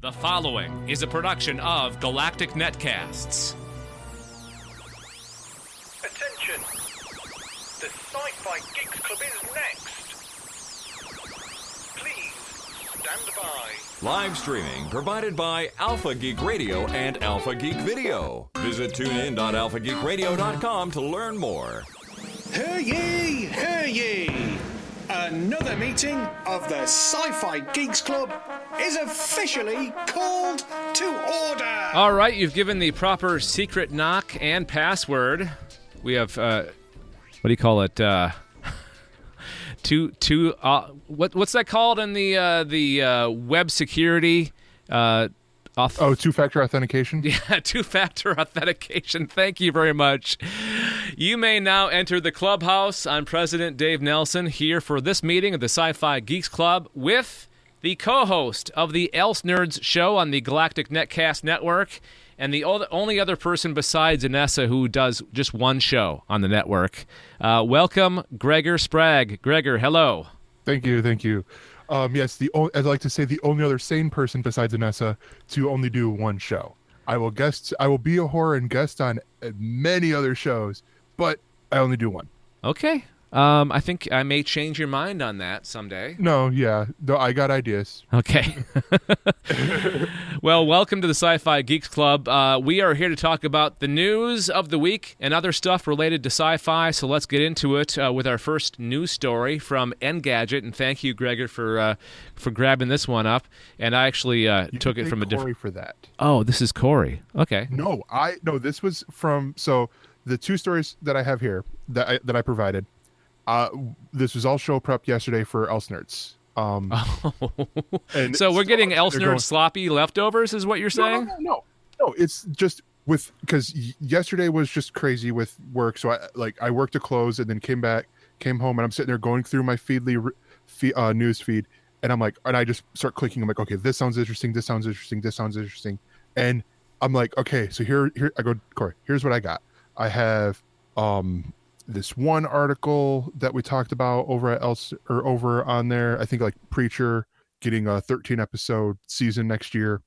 The following is a production of Galactic Netcasts. Attention! The Sci-Fi Geeks Club is next! Please, stand by. Live streaming provided by Alpha Geek Radio and Alpha Geek Video. Visit tunein.alphageekradio.com to learn more. Hear ye, hear ye! Another meeting of the Sci Fi Geeks Club is officially called to order! All right, you've given the proper secret knock and password. We have, uh, what do you call it? Uh, two, two. Uh, what, what's that called in the uh, the uh, web security? Uh, auth- Oh, two factor authentication? Yeah, two factor authentication. Thank you very much. You may now enter the clubhouse. I'm President Dave Nelson here for this meeting of the Sci Fi Geeks Club with the co host of the Else Nerds show on the Galactic Netcast Network and the only other person besides Anessa who does just one show on the network. Uh, welcome, Gregor Spragg. Gregor, hello. Thank you, thank you. Um, yes, the o- as I like to say, the only other sane person besides Anessa to only do one show. I will guest. I will be a horror and guest on uh, many other shows, but I only do one. Okay. Um, I think I may change your mind on that someday. No, yeah, no, I got ideas. Okay. well, welcome to the Sci Fi Geeks Club. Uh, we are here to talk about the news of the week and other stuff related to sci fi. So let's get into it uh, with our first news story from Engadget. And thank you, Gregor, for uh, for grabbing this one up. And I actually uh, took it from a different. Corey for that. Oh, this is Corey. Okay. No, I no. This was from so the two stories that I have here that I, that I provided. Uh, this was all show prep yesterday for Else Nerds. Um, and so we're getting Elsner going- sloppy leftovers, is what you're No, no, saying? no, no, no. It's just with because yesterday was just crazy with work. So I like I worked to close and then came back, came home, and I'm sitting there going through my Feedly re- fe- uh, news feed, and I'm like, and I just start clicking. I'm like, okay, this sounds interesting. This sounds interesting. This sounds interesting. And I'm like, okay, so here, here I go, Corey. Here's what I got. I have um this one article that we talked about over at else or over on there. I think like Preacher getting a 13 episode season next year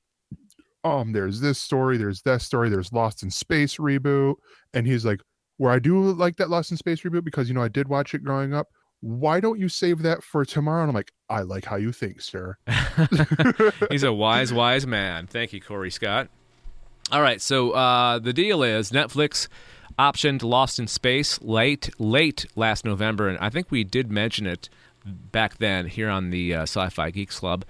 um there's this story there's that story there's lost in space reboot and he's like where i do like that lost in space reboot because you know i did watch it growing up why don't you save that for tomorrow and i'm like i like how you think sir He's a wise, wise man. Thank you, Corey Scott. All right, so uh, the deal is Netflix optioned Lost in Space late, late last November, and I think we did mention it back then here on the uh, Sci-Fi Geeks Club.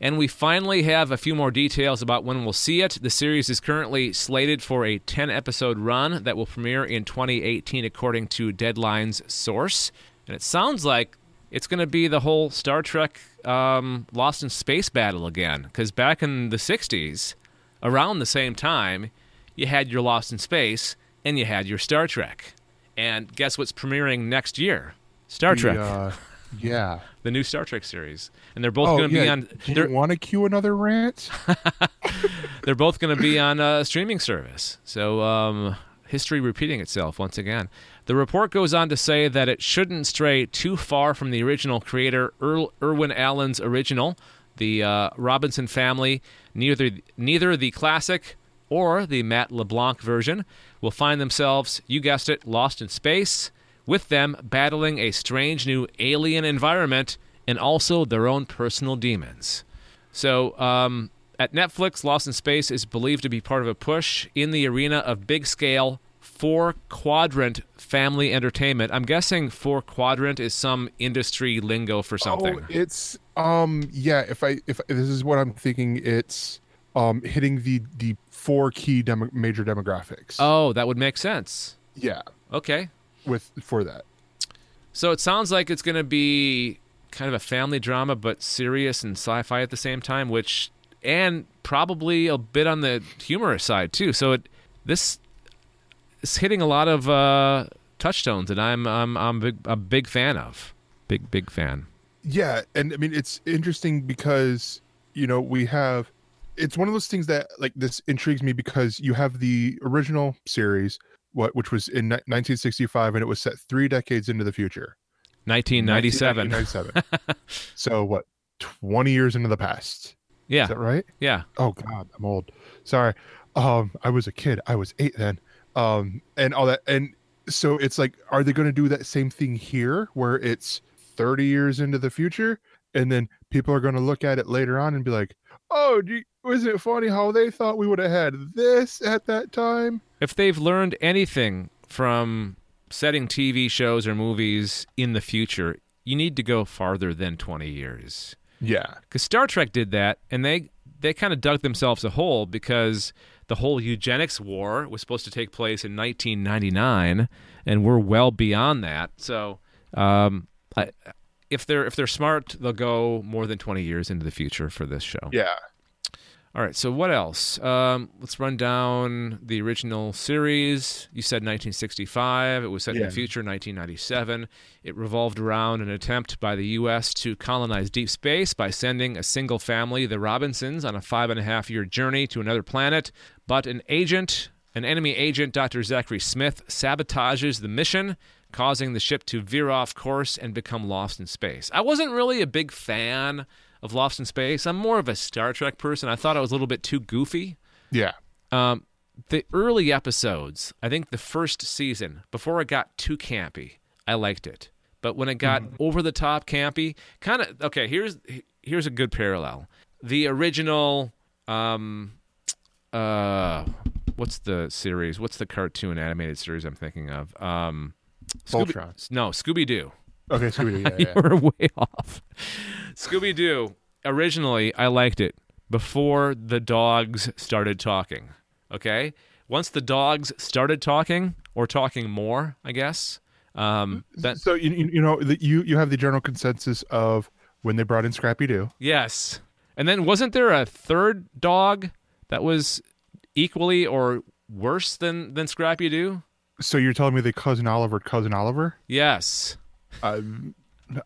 And we finally have a few more details about when we'll see it. The series is currently slated for a 10 episode run that will premiere in 2018, according to Deadline's source. And it sounds like it's going to be the whole Star Trek um, Lost in Space battle again. Because back in the 60s, around the same time, you had your Lost in Space and you had your Star Trek. And guess what's premiering next year? Star The, Trek, uh, yeah the new Star Trek series. And they're both oh going to be on. do you want to cue another rant they're both going to be on a streaming service. So um, history repeating itself once again. The report goes on to say that it shouldn't stray too far from the original creator, Earl, Irwin Allen's original, the uh, Robinson family. Neither neither the classic or the Matt LeBlanc version will find themselves, you guessed it, lost in space, with them battling a strange new alien environment and also their own personal demons. So, um, at Netflix, Lost in Space is believed to be part of a push in the arena of big scale, four quadrant family entertainment. I'm guessing four quadrant is some industry lingo for something. Oh, it's um yeah. If I if this is what I'm thinking, it's um hitting the the four key demo, major demographics. Oh, that would make sense. yeah, Okay. with for that. So it sounds like it's going to be kind of a family drama, but serious and sci fi at the same time, which, and probably a bit on the humorous side too. So it, this is hitting a lot of uh, touchstones that I'm, I'm, I'm big, a big fan of. Big, big fan. Yeah, and I mean it's interesting because you know we have it's one of those things that like this intrigues me because you have the original series what which was in 1965 and it was set 3 decades into the future. 1997. 1997. so what 20 years into the past. Yeah. Is that right? Yeah. Oh God, I'm old. Sorry. Um, I was a kid. I was eight then. Um, and all that. And so it's like, are they going to do that same thing here, where it's 30 years into the future, and then people are going to look at it later on and be like, "Oh, gee, wasn't it funny how they thought we would have had this at that time?" If they've learned anything from setting TV shows or movies in the future, you need to go farther than 20 years. Yeah. Because Star Trek did that, and they they kind of dug themselves a hole because the whole eugenics war was supposed to take place in 1999, and we're well beyond that. So, um, I, if they're if they're smart, they'll go more than 20 years into the future for this show. Yeah. All right. So what else? Um, let's run down the original series. You said 1965. It was set in the future, 1997. It revolved around an attempt by the U.S. to colonize deep space by sending a single family, the Robinsons, on a five and a half year journey to another planet. But an agent, an enemy agent, Dr. Zachary Smith, sabotages the mission, causing the ship to veer off course and become lost in space. I wasn't really a big fan of Lost in Space. I'm more of a Star Trek person. I thought it was a little bit too goofy. Yeah. Um, the early episodes, I think the first season, before it got too campy, I liked it. But when it got over the top campy, kind of okay. Here's here's a good parallel. The original, um, uh, what's the series? What's the cartoon animated series I'm thinking of? Um, Voltron. no, Scooby Doo. Okay, Scooby-Doo. Yeah, yeah. you were way off. Scooby Doo. Originally, I liked it before the dogs started talking. Okay, once the dogs started talking or talking more, I guess. Um, that So you you know you you have the general consensus of when they brought in Scrappy Doo. yes, and then wasn't there a third dog that was equally or worse than than Scrappy Doo? So you're telling me they cousin Oliver, cousin Oliver? Yes. I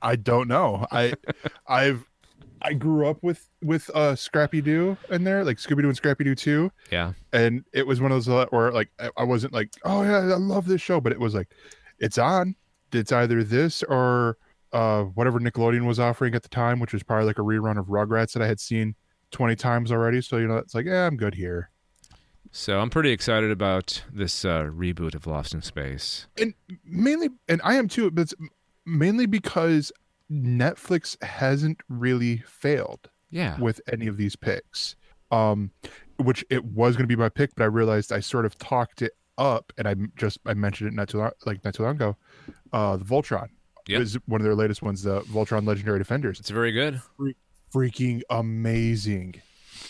I don't know. I I've I grew up with with uh Scrappy Doo in there, like Scooby Doo and Scrappy Doo too, Yeah. and it was one of those uh, where like I- I wasn't like, oh yeah, I love this show, but it was like, it's on. It's either this or uh whatever Nickelodeon was offering at the time, which was probably like a rerun of Rugrats that I had seen twenty times already. So you know, it's like, yeah, I'm good here. So I'm pretty excited about this uh, reboot of Lost in Space. and mainly and i am too but it's mainly because netflix hasn't really failed Yeah. with any of these picks um which it was going to be my pick but i realized i sort of talked it up and I just i mentioned it not too long like not too long ago uh the voltron Yep. is one of their latest ones the voltron legendary defenders It's very good. freaking amazing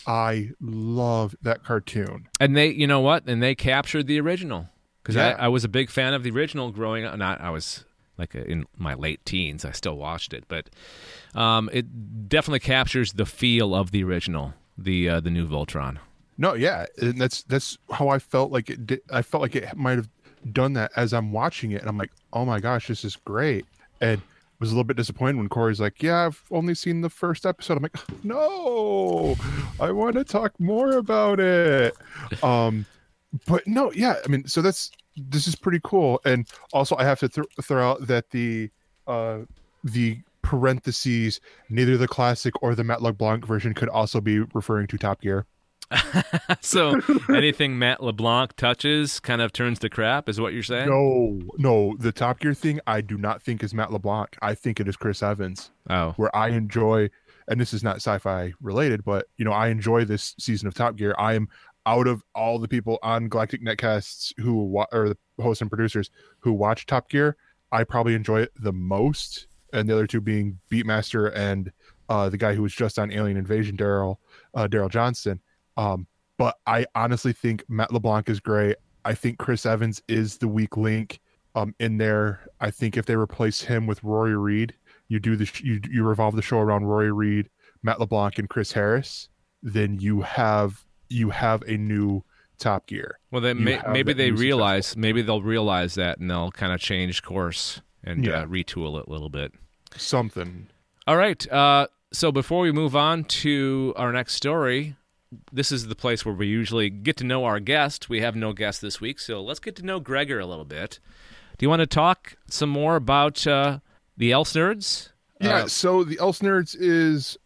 i love that cartoon And they, you know what? And they captured the original because Yeah. I, I was a big fan of the original growing up. Not, I was like in my late teens. I still watched it, but um, it definitely captures the feel of the original, the uh, the new Voltron. No, yeah, and that's that's how I felt like it. Did, I felt like it might have done that as I'm watching it, and I'm like, oh my gosh, this is great, and was a little bit disappointed when Corey's like, yeah, I've only seen the first episode. I'm like, no, I want to talk more about it. Um, but no, yeah, I mean, so that's this is pretty cool, and also I have to th- throw out that the uh the parentheses neither the classic or the Matt LeBlanc version could also be referring to Top Gear. so anything Matt LeBlanc touches kind of turns to crap, is what you're saying? No, no, the Top Gear thing I do not think is Matt LeBlanc. I think it is Chris Evans, Oh, where I enjoy, and this is not sci-fi related, but you know, I enjoy this season of Top Gear. I am out of all the people on Galactic Netcasts who wa- or the hosts and producers who watch Top Gear, I probably enjoy it the most, and the other two being Beatmaster and uh, the guy who was just on Alien Invasion, Daryl uh, Daryl Johnston. Um, but I honestly think Matt LeBlanc is great. I think Chris Evans is the weak link um, in there. I think if they replace him with Rory Reid, you do the sh- you you revolve the show around Rory Reid, Matt LeBlanc, and Chris Harris, then you have you have a new Top Gear. well, then may, maybe they realize, maybe they'll realize that, and they'll kind of change course and Yeah. uh, retool it a little bit. Something. All right. Uh, so before we move on to our next story, this is the place where we usually get to know our guest. We have no guest this week, so let's get to know Gregor a little bit. Do you want to talk some more about uh, the Else Nerds? Yeah. Uh, so the Else Nerds is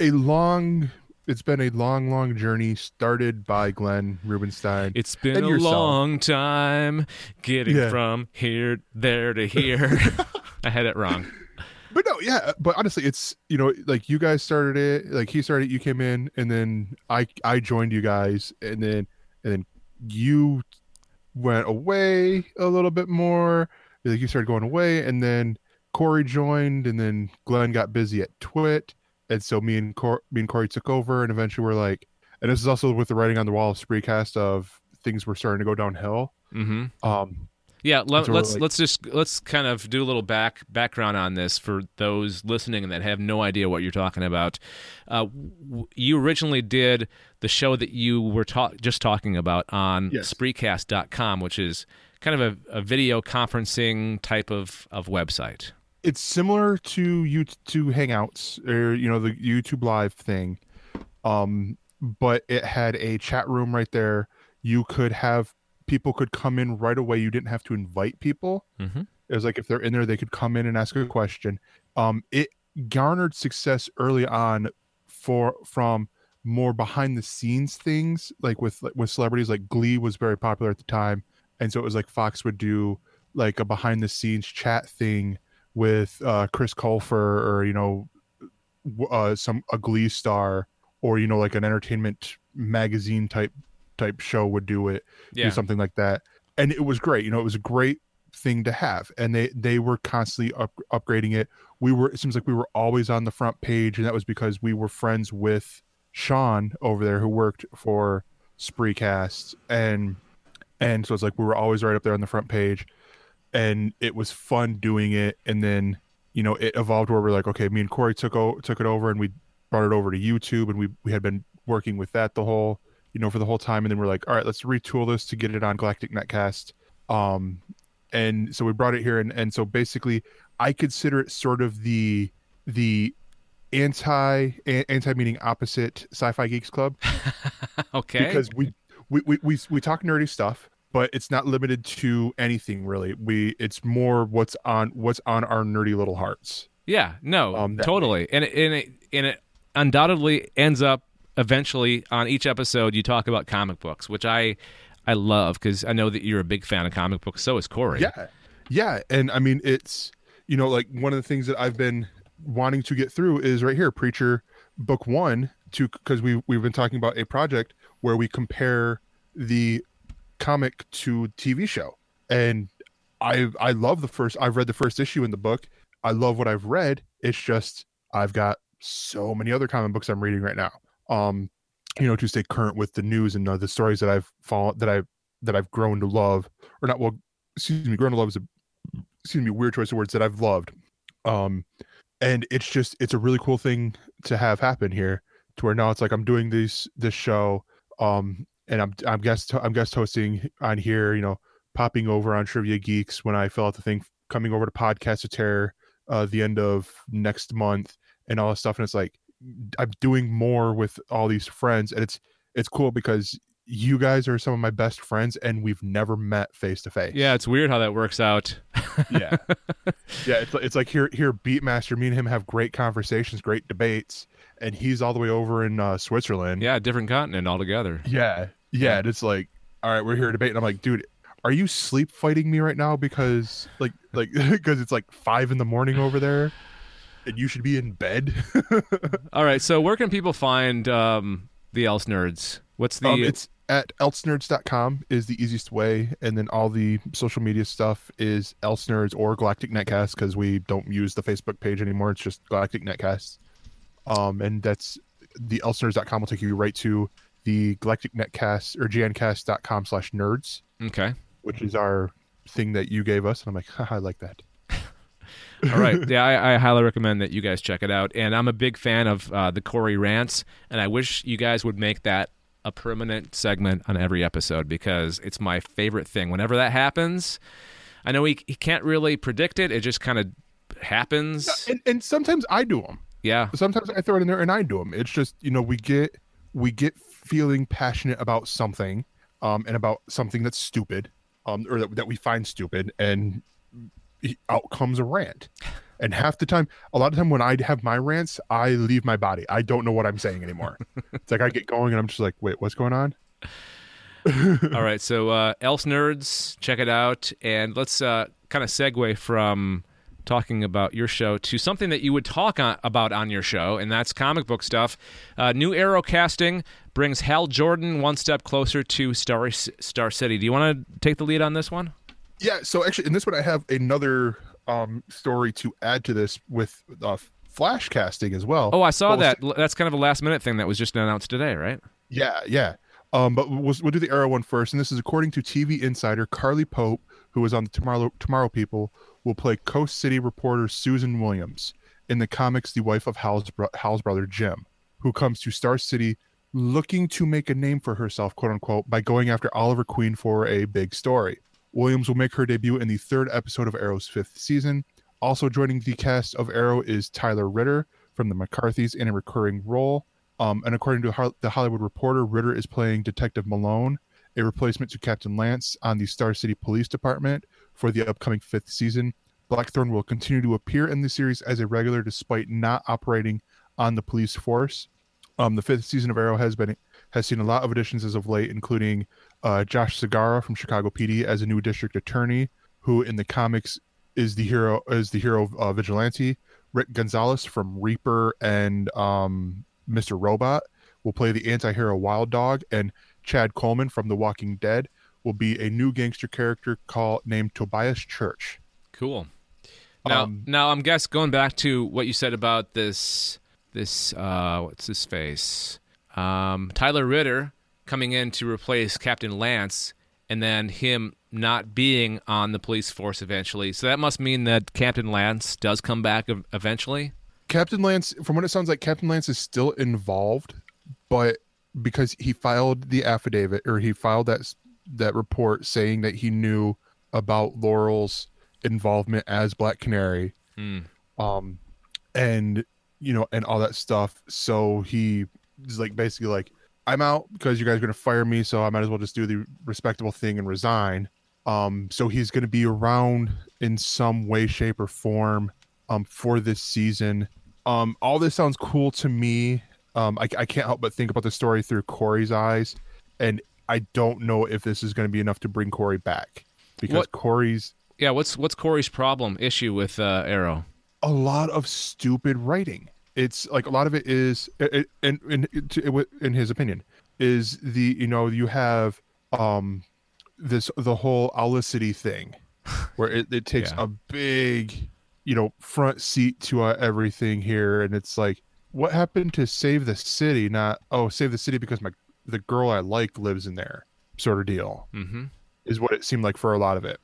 a long it's been a long, long journey started by Glenn Rubenstein. It's been a yourself. long time getting Yeah. from here, there to here. I had it wrong. But no, yeah. But honestly, it's you know like you guys started it, like he started, it, you came in, and then I I joined you guys, and then and then you went away a little bit more. Like you started going away, and then Corey joined, and then Glenn got busy at Twit, and so me and Cor- me and Corey took over, and eventually we're like, and this is also with the writing on the wall of Spreecast of things were starting to go downhill. hmm Um, Yeah, let, us like- let's just let's kind of do a little back background on this for those listening that have no idea what you're talking about. Uh, w- you originally did the show that you were ta- just talking about on Yes. Spreecast.com, which is kind of a, a video conferencing type of, of website. it's similar to you to Hangouts or you know the YouTube Live thing, um, but it had a chat room right there. You could have people could come in right away. You didn't have to invite people. Mm-hmm. It was like if they're in there, they could come in and ask a question. Um, it garnered success early on for from more behind the scenes things, like with with celebrities. Like Glee was very popular at the time, and so it was like Fox would do like a behind the scenes chat thing with uh, Chris Colfer or you know uh, some a Glee star or you know like an entertainment magazine type type show would do it Yeah. do something like that. And it was great you know it was a great thing to have. And they they were constantly up, upgrading it. We were it seems like we were always on the front page and that was because we were friends with sean over there who worked for spreecast. And and so it's like we were always right up there on the front page. And it was fun doing it. And then you know it evolved where we're like okay me and corey took o- took it over and we brought it over to youtube and we we had been working with that the whole you know for the whole time. And then we're like all right let's retool this to get it on galactic netcast. Um and so we brought it here. And and so basically i consider it sort of the the anti anti meaning opposite sci-fi geeks club. Okay. because we we, we we we talk nerdy stuff but it's not limited to anything really. We it's more what's on what's on our nerdy little hearts. Yeah, no, Um, totally, and it, and it and it undoubtedly ends up eventually on each episode you talk about comic books, which I I love because I know that you're a big fan of comic books. So is Corey. yeah. Yeah and i mean it's you know like one of the things that i've been wanting to get through is right here preacher book one to because we we've been talking about a project where we compare the comic to tv show. And i i love the first i've read the first issue in the book. I love what i've read. It's just i've got so many other comic books i'm reading right now um you know to stay current with the news and uh, the stories that i've followed that i've that i've grown to love or not well excuse me grown to love is a excuse me weird choice of words that i've loved. Um and it's just it's a really cool thing to have happen here to where now it's like i'm doing this this show um and i'm i'm guest i'm guest hosting on here you know popping over on trivia geeks when i fill out the thing coming over to podcast of terror uh the end of next month and all this stuff. And it's like i'm doing more with all these friends and it's it's cool because you guys are some of my best friends and we've never met face to face. Yeah, it's weird how that works out. yeah. Yeah it's, it's like here here beatmaster me and him have great conversations great debates and he's all the way over in uh switzerland. Yeah, different continent altogether. yeah. Yeah and it's like all right we're here to debate and i'm like dude are you sleep fighting me right now because like like because it's like five in the morning over there and you should be in bed All right, so where can people find um, the Else Nerds? What's the um, it's at elsenerds.com is the easiest way and then all the social media stuff is elsenerds or galactic netcast because we don't use the facebook page anymore it's just galactic netcast um and that's the elsenerds.com will take you right to the galactic netcast or gncast.com slash nerds okay? which is our thing that you gave us and i'm like i like that All right. Yeah, I, I highly recommend that you guys check it out. And I'm a big fan of uh, the Corey rants, and I wish you guys would make that a permanent segment on every episode because it's my favorite thing. Whenever that happens, I know he, he can't really predict it; it just kind of happens. and, and sometimes i do them Yeah, sometimes I throw it in there and I do them. It's just you know we get we get feeling passionate about something, um, and about something that's stupid, um, or that, that we find stupid, and out comes a rant. And half the time, a lot of time when I have my rants, I leave my body. I don't know what I'm saying anymore. it's like I get going and I'm just like, wait, what's going on? All right, so uh, Else Nerds, check it out, and let's uh, kind of segue from talking about your show to something that you would talk on, about on your show, and that's comic book stuff. Uh, new Arrow casting brings Hal Jordan one step closer to Star Star City. Do you want to take the lead on this one? Yeah. So actually, in this one, I have another um, story to add to this with uh, Flash casting as well. Oh, I saw But that. we'll That's kind of a last minute thing that was just announced today, right? Yeah, yeah. Um, but we'll, we'll do the Arrow one first, and this is according to TV Insider. Carly Pope, who was on the Tomorrow Tomorrow People, will play Coast City reporter Susan Williams in the comics. The wife of Hal's bro- Hal's brother Jim, who comes to Star City looking to make a name for herself, quote unquote, by going after Oliver Queen for a big story. Williams will make her debut in the third episode of Arrow's fifth season. Also joining the cast of Arrow is Tyler Ritter from the McCarthys in a recurring role. Um, and according to the Hollywood Reporter, Ritter is playing Detective Malone, a replacement to Captain Lance on the Star City Police Department for the upcoming fifth season. Blackthorne will continue to appear in the series as a regular despite not operating on the police force. Um, the fifth season of Arrow has been has seen a lot of additions as of late, including uh, Josh Segarra from Chicago PD as a new district attorney, who in the comics is the hero is the hero uh, Vigilante. Rick Gonzalez from Reaper and um, Mr. Robot will play the anti-hero Wild Dog, and Chad Coleman from The Walking Dead will be a new gangster character called named Tobias Church. Cool. Now, Um, now I'm guess going back to what you said about this, this uh, what's his face, um, Tyler Ritter coming in to replace Captain Lance, and then him not being on the police force eventually. So that must mean that Captain Lance does come back eventually. Captain Lance, from what it sounds like, Captain Lance is still involved, but because he filed the affidavit or he filed that that report saying that he knew about Laurel's involvement as Black Canary, Hmm. um, and you know, and all that stuff. So he is like basically like, I'm out because you guys are gonna fire me, so I might as well just do the respectable thing and resign. Um, so he's gonna be around in some way, shape, or form um for this season. Um, all this sounds cool to me. Um, I, I can't help but think about the story through Corey's eyes, and I don't know if this is going to be enough to bring Corey back because What- Corey's Yeah, what's what's Corey's problem issue with uh, Arrow? a lot of stupid writing. It's like a lot of it is, it, in, in in his opinion, is the you know you have um this the whole Olicity thing, where it, it takes Yeah. a big you know front seat to uh, everything here, and it's like what happened to save the city? Not oh save the city because my the girl I like lives in there, sort of deal Mm-hmm. is what it seemed like for a lot of it.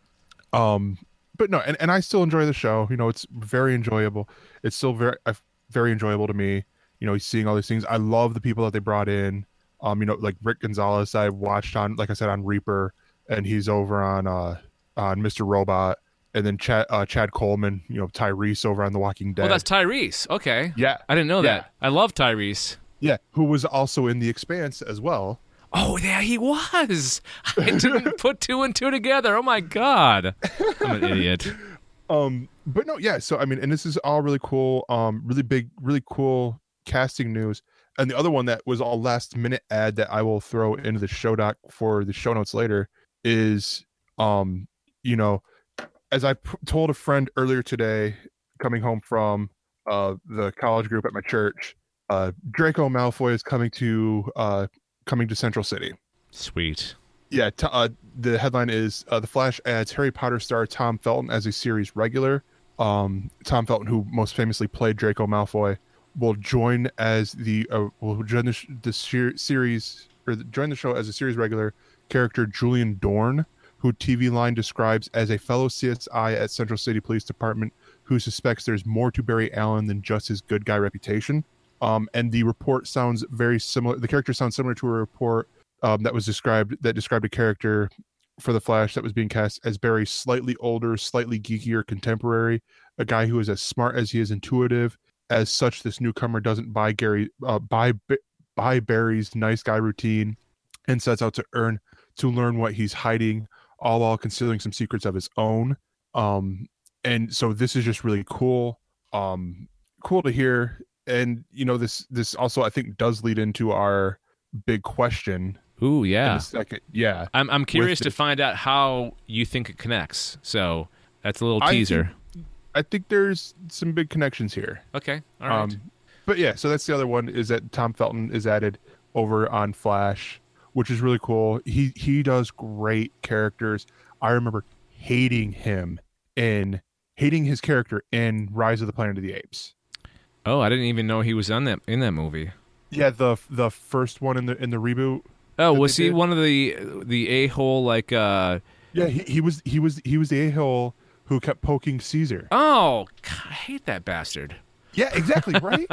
Um, but no, and, and I still enjoy the show. You know, it's very enjoyable. It's still very uh, very enjoyable to me. You know, seeing all these things. I love the people that they brought in. Um, you know, like Rick Gonzalez, I watched on, like I said, on Reaper, and he's over on uh on Mr. Robot, and then Chad uh, Chad Coleman, you know, Tyrese over on The Walking Dead. Oh, that's Tyrese. Okay. yeah, I didn't know Yeah. that. I love Tyrese. yeah, who was also in The Expanse as well. Oh, yeah, he was. I didn't put two and two together. Oh my god, I'm an idiot. um but no yeah so i mean and this is all really cool um really big really cool casting news and the other one that was all last minute ad that i will throw into the show doc for the show notes later is um you know as i p- told a friend earlier today coming home from uh the college group at my church uh draco malfoy is coming to uh coming to central city Sweet. Yeah, t- uh, the headline is uh, the Flash adds Harry Potter star Tom Felton as a series regular. Um, Tom Felton, who most famously played Draco Malfoy, will join as the uh, will join the, sh- the ser- series or the, join the show as a series regular character Julian Dorn, who TV Line describes as a fellow CSI at Central City Police Department who suspects there's more to Barry Allen than just his good guy reputation. Um, and the report sounds very similar. The character sounds similar to a report um, that was described that described a character for the Flash that was being cast as Barry's slightly older, slightly geekier contemporary, a guy who is as smart as he is intuitive. As such, this newcomer doesn't buy Gary uh, buy buy Barry's nice guy routine, and sets out to earn to learn what he's hiding, all while concealing some secrets of his own. Um, and so this is just really cool. um cool to hear and you know this this also i think does lead into our big question Ooh, in yeah. a second yeah I'm I'm curious the- to find out how you think it connects. So that's a little I teaser. think- i think there's some big connections here okay. All right. Um, but yeah, so that's the other one is that Tom Felton is added over on Flash, which is really cool. He he does great characters. I remember hating him in hating his character in Rise of the Planet of the Apes. oh, I didn't even know he was on that in that movie. Yeah, the the first one in the in the reboot. Oh, was he did. one of the the a hole like? uh Yeah, he, he was he was he was the a hole who kept poking Caesar. Oh, God, I hate that bastard. Yeah, exactly right.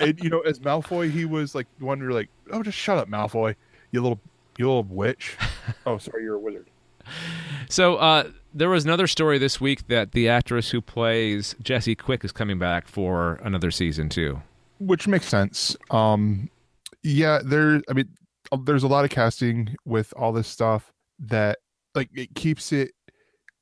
and you know, as Malfoy, he was like the one who were like, "Oh, just shut up, Malfoy, you little you little witch." oh, sorry, you're a wizard. So uh, there was another story this week that the actress who plays Jessie Quick is coming back for another season too. which makes sense. Um, yeah, there. I mean, there's a lot of casting with all this stuff that like it keeps it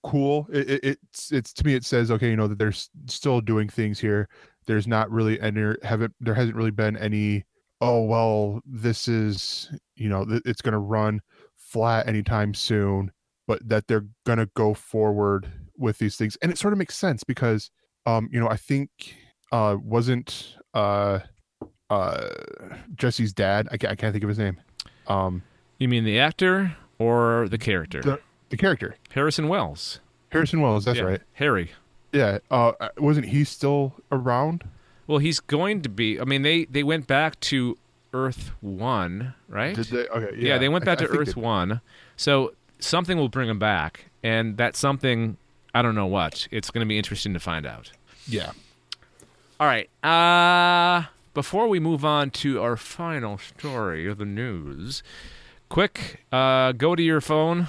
cool. It, it, it's it's to me it says okay, you know that they're still doing things here. There's not really any haven't there hasn't really been any. Oh well, this is you know th- it's going to run flat anytime soon, but that they're going to go forward with these things, and it sort of makes sense because um you know I think uh wasn't uh uh Jesse's dad I can't, I can't think of his name um You mean the actor or the character? the the character Harrison Wells. Harrison Wells that's Yeah, right Harry. yeah uh wasn't he still around Well, he's going to be. I mean, they they went back to Earth One, right? did they okay yeah, they went back I to think Earth One. So something will bring him back, and that something, I don't know what. It's going to be interesting to find out. yeah All right. Uh before we move on to our final story of the news, quick, uh, go to your phone,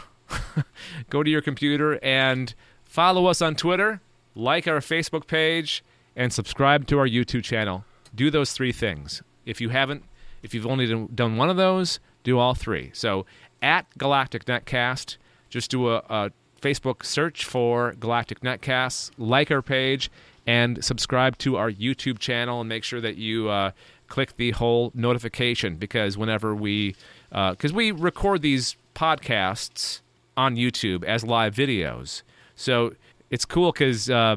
go to your computer, and follow us on Twitter, like our Facebook page, and subscribe to our YouTube channel. Do those three things. If you haven't, if you've only done- one of those, do all three. So at Galactic Netcast, just do a, a Facebook search for Galactic Netcasts, like our page, and subscribe to our YouTube channel, and make sure that you uh, click the whole notification because whenever we, because we record these podcasts on YouTube as live videos, so it's cool because uh,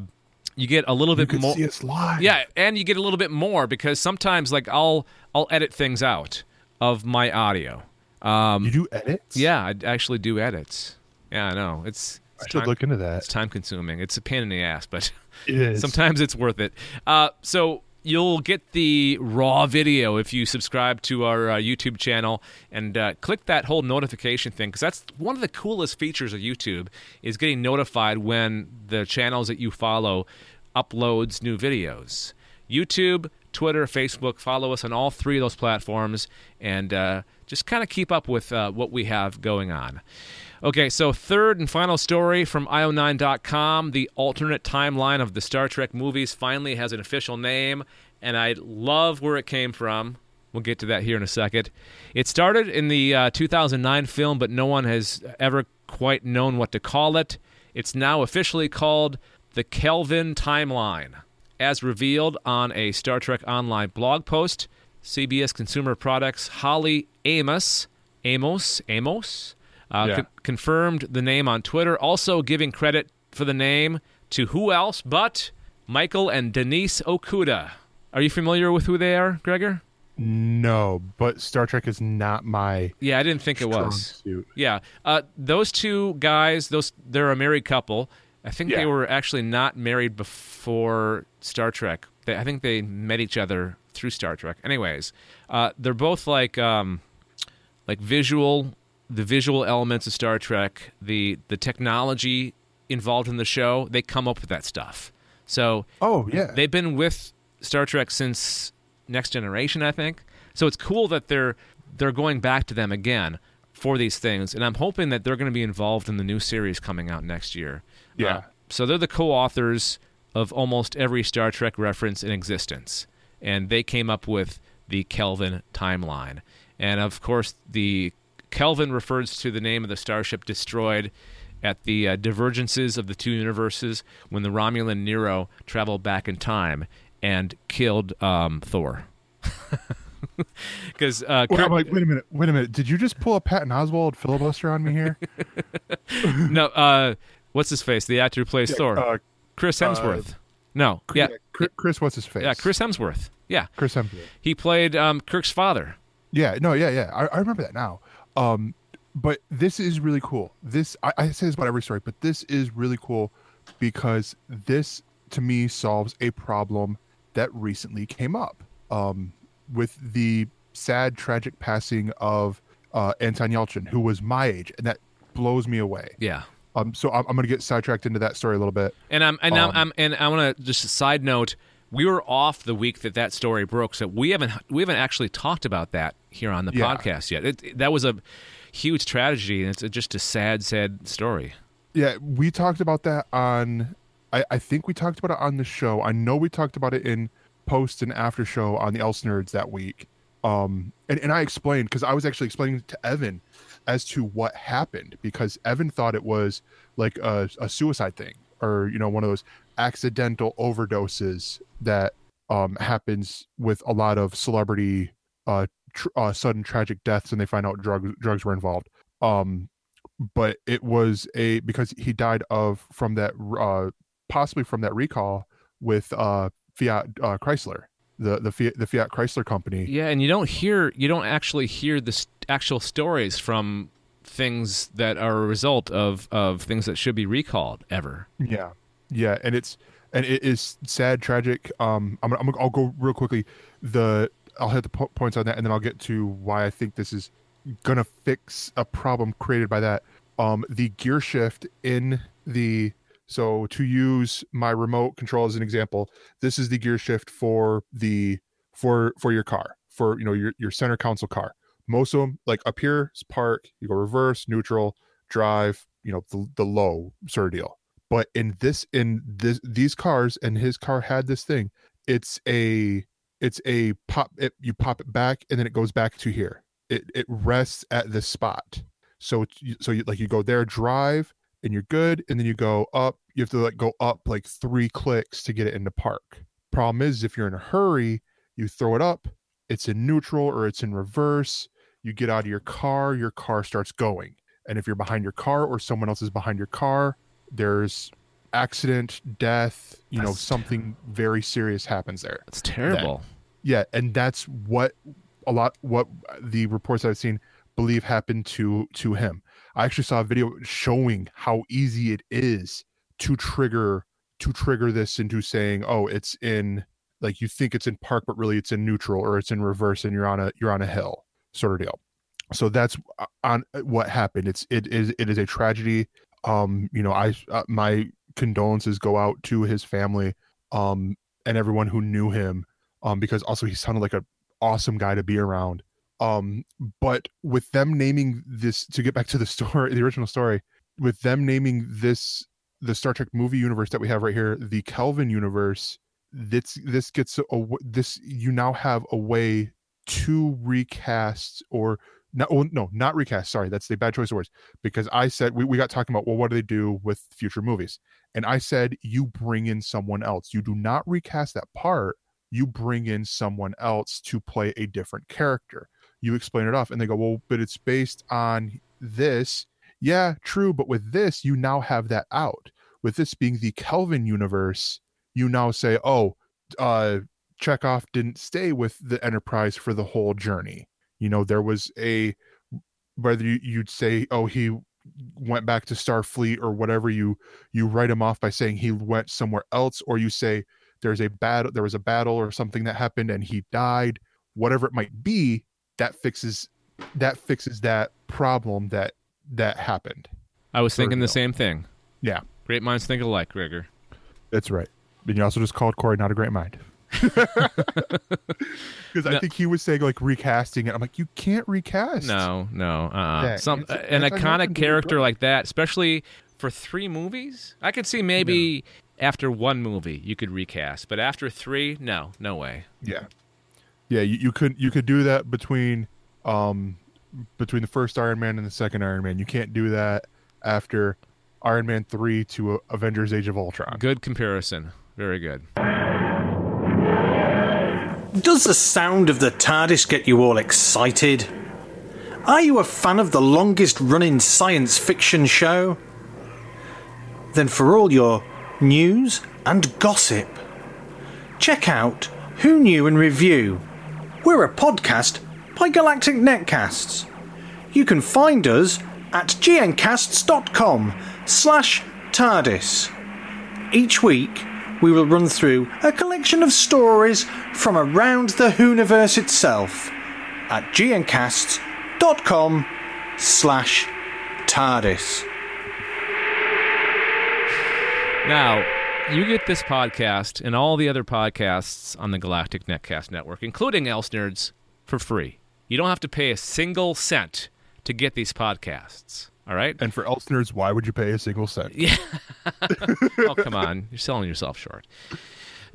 you get a little you bit more. see us live Yeah, and you get a little bit more because sometimes like I'll I'll edit things out of my audio. Um, you do edits Yeah, I actually do edits. Yeah, I know. It's should time, look into that. it's time consuming. It's a pain in the ass, but it sometimes it's worth it. Uh, so you'll get the raw video if you subscribe to our uh, YouTube channel and uh, click that whole notification thing because that's one of the coolest features of YouTube is getting notified when the channels that you follow uploads new videos. YouTube, Twitter, Facebook, follow us on all three of those platforms and uh, just kind of keep up with uh, what we have going on. Okay, so third and final story from io9.com. The alternate timeline of the Star Trek movies finally has an official name, and I love where it came from. We'll get to that here in a second. It started in the uh, 2009 film, but no one has ever quite known what to call it. It's now officially called the Kelvin Timeline, as revealed on a Star Trek Online blog post. CBS Consumer Products Holly Amos, Amos, Amos, uh, Yeah. con- confirmed the name on Twitter, also giving credit for the name to who else but Michael and Denise Okuda. Are you familiar with who they are, Gregor? no but Star Trek is not my Yeah, I didn't think it was. suit. Yeah, uh, those two guys, those they're a married couple. I think they were actually not married before Star Trek. They, I think they met each other through Star Trek. Anyways, uh, they're both like um, like visual, the visual elements of Star Trek, the the technology involved in the show. They come up with that stuff. So oh yeah they've been with Star Trek since Next Generation, I think. So it's cool that they're they're going back to them again for these things, and I'm hoping that they're going to be involved in the new series coming out next year. Yeah. Uh, so they're the co-authors of almost every Star Trek reference in existence, and they came up with the Kelvin timeline. And of course, the Kelvin refers to the name of the starship destroyed at the uh, divergences of the two universes when the Romulan Nero traveled back in time and killed um, Thor. Because uh, I'm like, wait a minute, wait a minute. Did you just pull a Patton Oswalt filibuster on me here? no, uh, what's his face? The actor who plays Thor, Uh, Chris Hemsworth. no, yeah, Chris, Chris, what's his face? yeah, Chris Hemsworth. Yeah, Chris Hemsworth. he played um, Kirk's father. Yeah, no, yeah, yeah. I, I remember that now. Um, but this is really cool. This I, I say this about every story, but this is really cool because this to me solves a problem that recently came up um, with the sad, tragic passing of uh, Anton Yelchin, who was my age, and that blows me away. Yeah. Um, so I'm, I'm going to get sidetracked into that story a little bit. And I'm and Um, I'm, I'm and I want to just a side note. We were off the week that that story broke, so we haven't we haven't actually talked about that here on the Yeah. podcast yet. It, it- that was a huge tragedy, and it's a, just a sad, sad story. Yeah, we talked about that on. I, I think we talked about it on the show. I know we talked about it in post and after show on the Else Nerds that week. Um, and, and I explained because I was actually explaining to Evan as to what happened because Evan thought it was like a, a suicide thing or you know one of those accidental overdoses that um happens with a lot of celebrity uh, tr- uh sudden tragic deaths and they find out drugs drugs were involved. Um, but it was a because he died of from that uh possibly from that recall with uh Fiat uh, Chrysler the the Fiat, the Fiat Chrysler company. Yeah, and you don't hear you don't actually hear the st- actual stories from things that are a result of of things that should be recalled ever. yeah. Yeah and it's and it is sad tragic. Um I'm, gonna- I'm I'll go real quickly. The I'll hit the po- points on that and then I'll get to why I think this is gonna fix a problem created by that. Um the gear shift in the so to use my remote control as an example this is the gear shift for the for for your car for you know your your center console car. Most of them like up here is park you go reverse neutral drive you know the, the low sort of deal. But in this in this these cars and his car had this thing it's a it's a pop it, you pop it back and then it goes back to here. It it rests at this spot. So so you like you go there drive and you're good and then you go up you have to like go up like three clicks to get it into park. Problem is if you're in a hurry you throw it up it's in neutral or it's in reverse you get out of your car your car starts going. And if you're behind your car or someone else is behind your car there's accident death you know That's something very serious happens there. It's terrible. yeah and that's what a lot what the reports i've seen believe happened to to him i actually saw a video showing how easy it is to trigger to trigger this into saying oh it's in like you think it's in park but really it's in neutral or it's in reverse and you're on a you're on a hill sort of deal. So that's uh, on what happened. It's it is it is a tragedy. Um you know i uh, my condolences go out to his family um and everyone who knew him um because also he sounded like an awesome guy to be around um but with them naming this to get back to the story the original story with them naming this the star trek movie universe that we have right here the kelvin universe this this gets a this you now have a way to recast or no oh, no not recast sorry that's the bad choice of words because i said we, we got talking about well what do they do with future movies? And i said you bring in someone else. You do not recast that part. You bring in someone else to play a different character you explain it off. And they go well but it's based on this. Yeah true but with this you now have that out. With this being the kelvin universe you now say oh uh chekhov didn't stay with the enterprise for the whole journey. You know there was a whether you, you'd say oh he went back to starfleet or whatever you you write him off by saying he went somewhere else or you say there's a battle there was a battle or something that happened and he died whatever it might be that fixes that fixes that problem that that happened. I was thinking the same thing. yeah. Great minds think alike, Rigger. that's right. And you also just called corey not a great mind. Because i think he was saying like recasting it. I'm like you can't recast. No, no, uh, Yeah, some it's- an it's iconic character like that, especially for three movies. I could see maybe after one movie you could recast, but after three, no, no way. Yeah, yeah. You, you could you could do that between um between the first Iron Man and the second Iron Man. You can't do that after Iron Man three to uh, Avengers: Age of Ultron. Good comparison. Very good. Does the sound of the TARDIS get you all excited? Are you a fan of the longest running science fiction show? Then, for all your news and gossip, check out Who Knew and Review. We're a podcast by Galactic Netcasts. You can find us at gncasts.com slash TARDIS. Each week, we will run through a collection of stories from around the Whoniverse itself at gncasts.com slash TARDIS. Now, you get this podcast and all the other podcasts on the Galactic Netcast Network, including Else Nerds, for free. You don't have to pay a single cent to get these podcasts. All right? And for Else Nerds, why would you pay a single cent? Yeah. oh, come on. You're selling yourself short.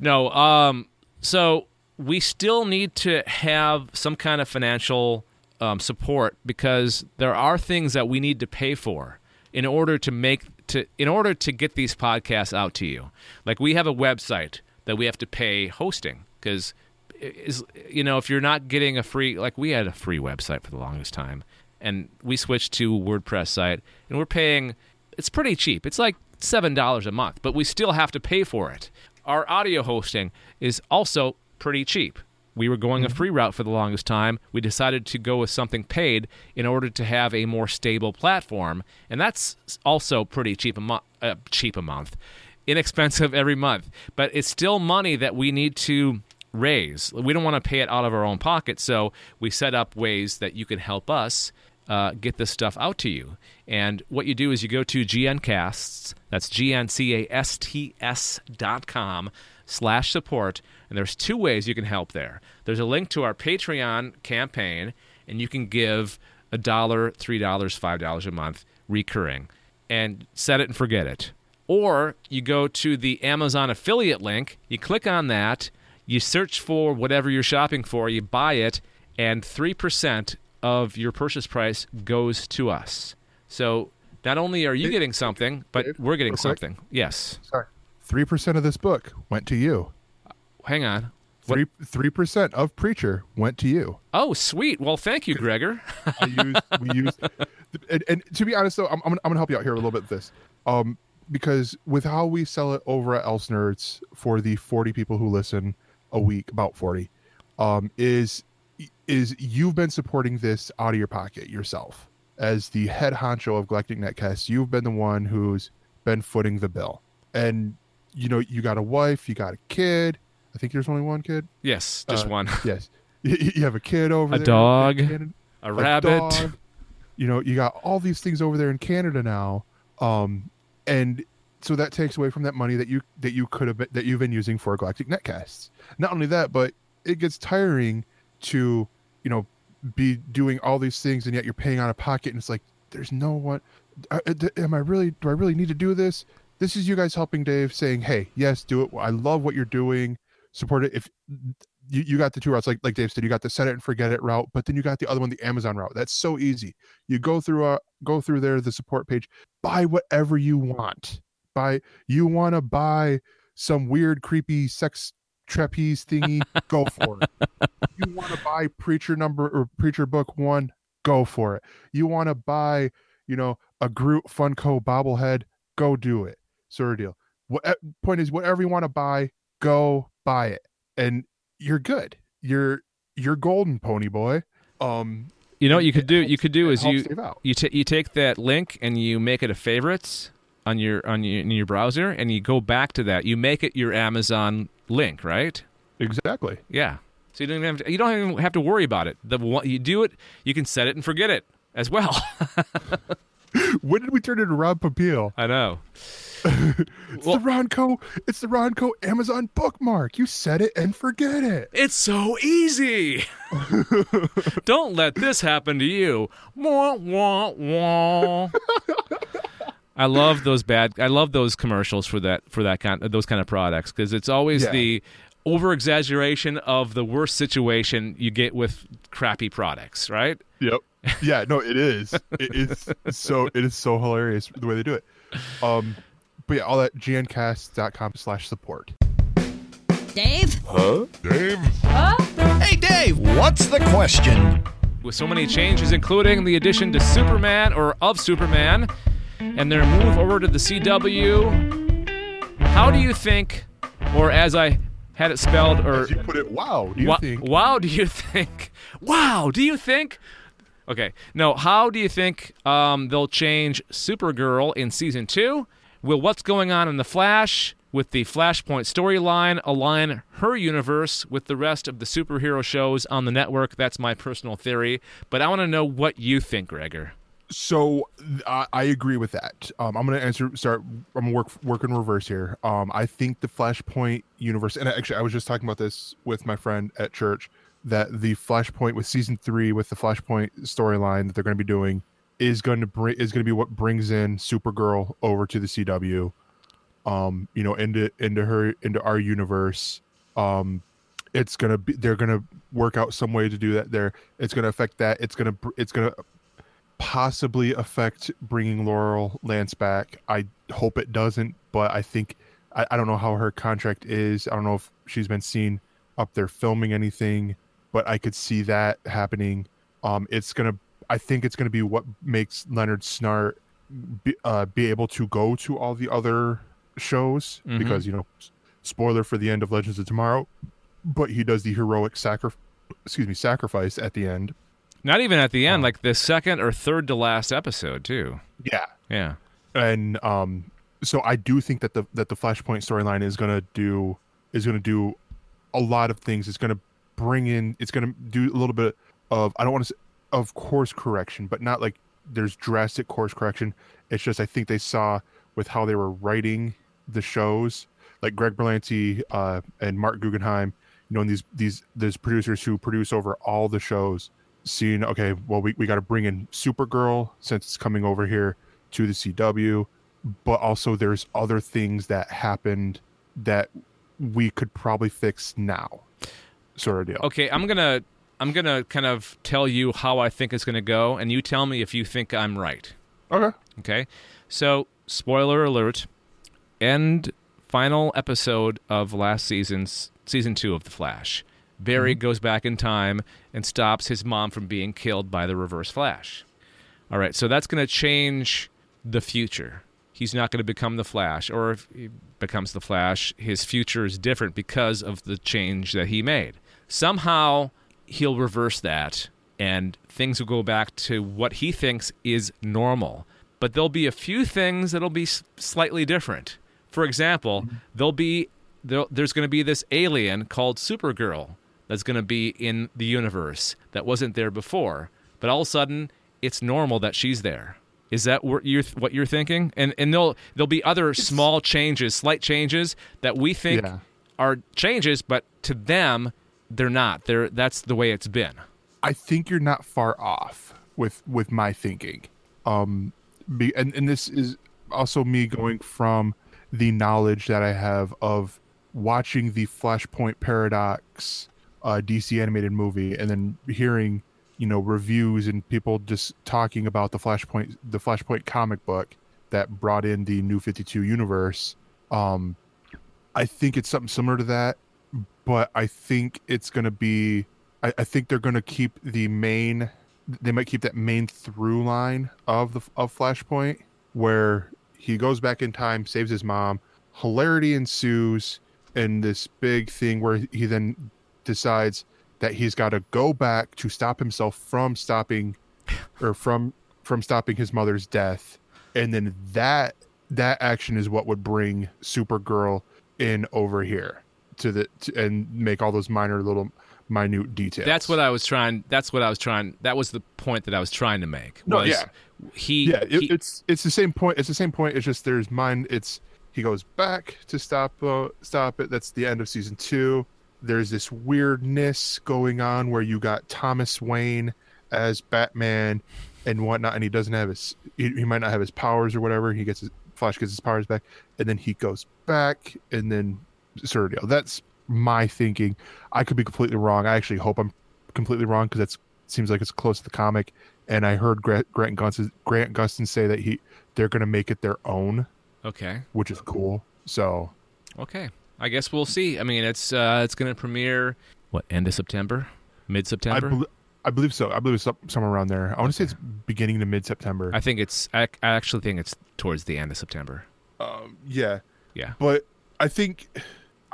No, um, so we still need to have some kind of financial um, support because there are things that we need to pay for in order to make to in order to get these podcasts out to you. Like we have a website that we have to pay hosting because is you know if you're not getting a free like we had a free website for the longest time and we switched to WordPress site and we're paying it's pretty cheap. It's like seven dollars a month, but we still have to pay for it. Our audio hosting is also pretty cheap. We were going a free route for the longest time. We decided to go with something paid in order to have a more stable platform, and that's also pretty cheap a month. Uh, cheap a month, inexpensive every month, but it's still money that we need to raise. We don't want to pay it out of our own pocket, so we set up ways that you can help us uh, get this stuff out to you. And what you do is you go to GNcasts, that's G-N-C-A-S-T-S dot com slash support, and there's two ways you can help there. There's a link to our Patreon campaign, and you can give a dollar, three dollars, five dollars a month recurring, and set it and forget it. Or you go to the Amazon affiliate link, you click on that, you search for whatever you're shopping for, you buy it, and 3% of your purchase price goes to us. So not only are you getting something, but we're getting something. Yes. Sorry, three percent of this book went to you. Hang on. Three three percent of Preacher went to you. Oh, sweet. Well, thank you, Gregor. I used we used, and, and to be honest though, I'm, I'm gonna, I'm gonna help you out here a little bit with this, um, because with how we sell it over at Else Nerds for the 40 people who listen a week, about 40, um, is is you've been supporting this out of your pocket yourself as the head honcho of Galactic Netcast. You've been the one who's been footing the bill, and you know you got a wife, you got a kid. I think there's only one kid. yes, just Uh, one. Yes, you you have a kid over A there. dog. Canada A a rabbit. dog. You know, you got all these things over there in Canada now, um, and so that takes away from that money that you that you could have been, that you've been using for Galactic Netcasts. Not only that, but it gets tiring to you know be doing all these things, and yet you're paying out of pocket, and it's like there's no one. uh, uh, Am I really? Do I really need to do this? This is you guys helping Dave, saying, "Hey, yes, do it. I love what you're doing. Support it." If you, you got the two routes like like Dave said, you got the set it and forget it route, but then you got the other one, the Amazon route. That's so easy. You go through uh go through there, the support page, buy whatever you want. Buy you want to buy some weird, creepy sex trapeze thingy, go for it. You want to buy preacher number or preacher book one, go for it. You want to buy, you know, a Groot Funko bobblehead, go do it. Sort of deal. What eh, point is, whatever you want to buy, go buy it, and you're good. You're you're golden, pony boy. Um, You know what you could do? You could do is you you ta you take that link and you make it a favorites on your on your in your browser, and you go back to that. You make it your Amazon link, right? exactly. Yeah. So you don't even have to, you don't even have to worry about it. The one, you do it, you can set it and forget it as well. When did we turn into Ron Popeil? I know. It's Well- the Ronco. It's the Ronco Amazon bookmark. You set it and forget it. It's so easy. Don't let this happen to you. Wah, wah, wah. I love those bad. I love those commercials for that for that kind of those kind of products because it's always Yeah. the over exaggeration of the worst situation you get with crappy products, right? Yep. Yeah. No, it is. It is so. It is so hilarious the way they do it. Um, but yeah, all at gncast.com slash support. Dave? Huh? Dave? Huh? Hey, Dave, what's the question? With so many changes, including the addition to Superman or of Superman, and their move over to the CW, how do you think, or as I had it spelled, or As you put it, wow, do you Wha- think? Wow, do you think? Wow, do you think? Okay, no. How do you think um, they'll change Supergirl in season two? Will what's going on in the Flash with the Flashpoint storyline align her universe with the rest of the superhero shows on the network? That's my personal theory, but I want to know what you think, Gregor. So I agree with that. Um, I'm gonna answer. Start. I'm gonna work work in reverse here. Um, I think the Flashpoint universe, and actually, I was just talking about this with my friend at church. That the Flashpoint with season three with the Flashpoint storyline that they're going to be doing is going to bring is going to be what brings in Supergirl over to the CW. Um, you know, into into her into our universe. Um, it's gonna be they're gonna work out some way to do that. There, it's gonna affect that. It's gonna it's gonna possibly affect bringing Laurel Lance back. I hope it doesn't, but I think I, I don't know how her contract is. I don't know if she's been seen up there filming anything, but I could see that happening. Um, it's gonna. I think it's gonna be what makes Leonard Snart be, uh, be able to go to all the other shows Mhm. because you know, spoiler for the end of Legends of Tomorrow, but he does the heroic sacri- excuse me sacrifice at the end. Not even at the end, like the second or third to last episode, too. Yeah, Yeah. and um so i do think that the that the flashpoint storyline is going to do is going to do a lot of things it's going to bring in it's going to do a little bit of i don't want to say of course correction but not like there's drastic course correction it's just i think they saw with how they were writing the shows like greg berlanti uh and marc guggenheim you know and these these these producers who produce over all the shows seeing okay well we, we got to bring in supergirl since it's coming over here to the CW, but also there's other things that happened that we could probably fix now, sort of deal. Okay, I'm gonna I'm gonna kind of tell you how I think it's gonna go, and you tell me if you think I'm right. Okay. Okay, so spoiler alert: end final episode of last season's season two of The Flash. Barry mm-hmm. goes back in time and stops his mom from being killed by the Reverse Flash. All right, so that's going to change the future. He's not going to become the Flash, or if he becomes the Flash, his future is different because of the change that he made. Somehow, he'll reverse that, and things will go back to what he thinks is normal. But there'll be a few things that'll be slightly different. For example, mm-hmm. there'll be there, there's going to be this alien called Supergirl that's going to be in the universe that wasn't there before. But all of a sudden, it's normal that she's there. Is that what you're what you're thinking? And and there'll there'll be other small changes, slight changes that we think Yeah. are changes, but to them, they're not. They're that's the way it's been. I think you're not far off with with my thinking. Um, be, and and this is also me going from the knowledge that I have of watching the Flashpoint Paradox uh, DC animated movie, and then hearing you know reviews and people just talking about the Flashpoint the Flashpoint comic book that brought in the New Fifty Two universe. Um, I think it's something similar to that, but I think it's going to be. I, I think they're going to keep the main. They might keep that main through line of the of Flashpoint, where he goes back in time, saves his mom. Hilarity ensues, and this big thing where he then decides that he's got to go back to stop himself from stopping, or from from stopping his mother's death, and then that that action is what would bring Supergirl in over here to the to, and make all those minor little minute details. That's what I was trying. That's what I was trying. That was the point that I was trying to make. No, yeah. He. yeah. It, he- it's it's the same point. It's the same point. It's just there's mine. It's he goes back to stop uh, stop it. That's the end of season two. There's this weirdness going on where you got Thomas Wayne as Batman and whatnot, and he doesn't have his he, he might not have his powers or whatever. He gets his Flash gets his powers back, and then he goes back, and then of. That's my thinking. I could be completely wrong. I actually hope I'm completely wrong because that seems like it's close to the comic. And I heard Grant, Grant Gustin Grant Gustin say that he they're going to make it their own, Okay. which is cool. So Okay. I guess we'll see. I mean, it's uh, it's going to premiere what end of September, mid I, September. bel I believe so. I believe it's some- somewhere around there. I want to say it's beginning to mid September. I think it's. I, I actually think it's towards the end of September. Um, yeah, Yeah. but I think,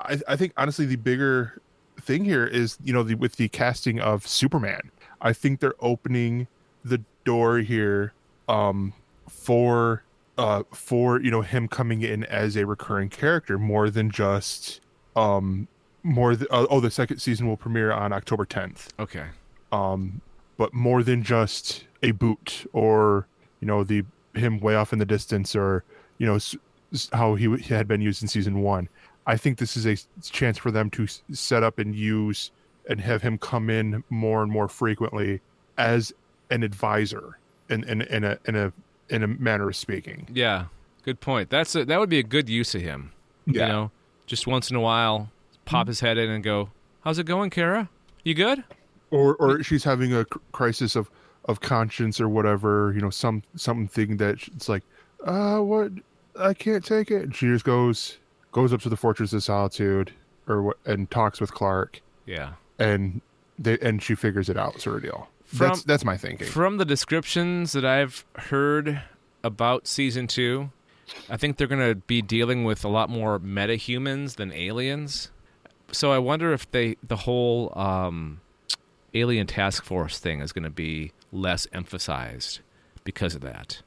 I, I think honestly, the bigger thing here is you know the with the casting of Superman. I think they're opening the door here um, for uh, for you know him coming in as a recurring character more than just um more th- uh, oh the second season will premiere on October 10th Okay. um but more than just a boot or you know the him way off in the distance or you know s- how he, w- he had been used in season one i think this is a chance for them to set up and use and have him come in more and more frequently as an advisor in in, in a in a in a manner of speaking Yeah. Good point. That's a, that would be a good use of him. You Yeah. know, just once in a while, pop his head in and go, "How's it going, Kara? You good?" or or she's having a crisis of of conscience or whatever you know some something that it's like uh what i can't take it and she just goes goes up to the fortress of solitude or and talks with clark Yeah. and they and she figures it out sort of deal From- that's that's my thinking From the descriptions that I've heard about season two, I think they're going to be dealing with a lot more metahumans than aliens. So I wonder if they the whole um, alien task force thing is going to be less emphasized because of that.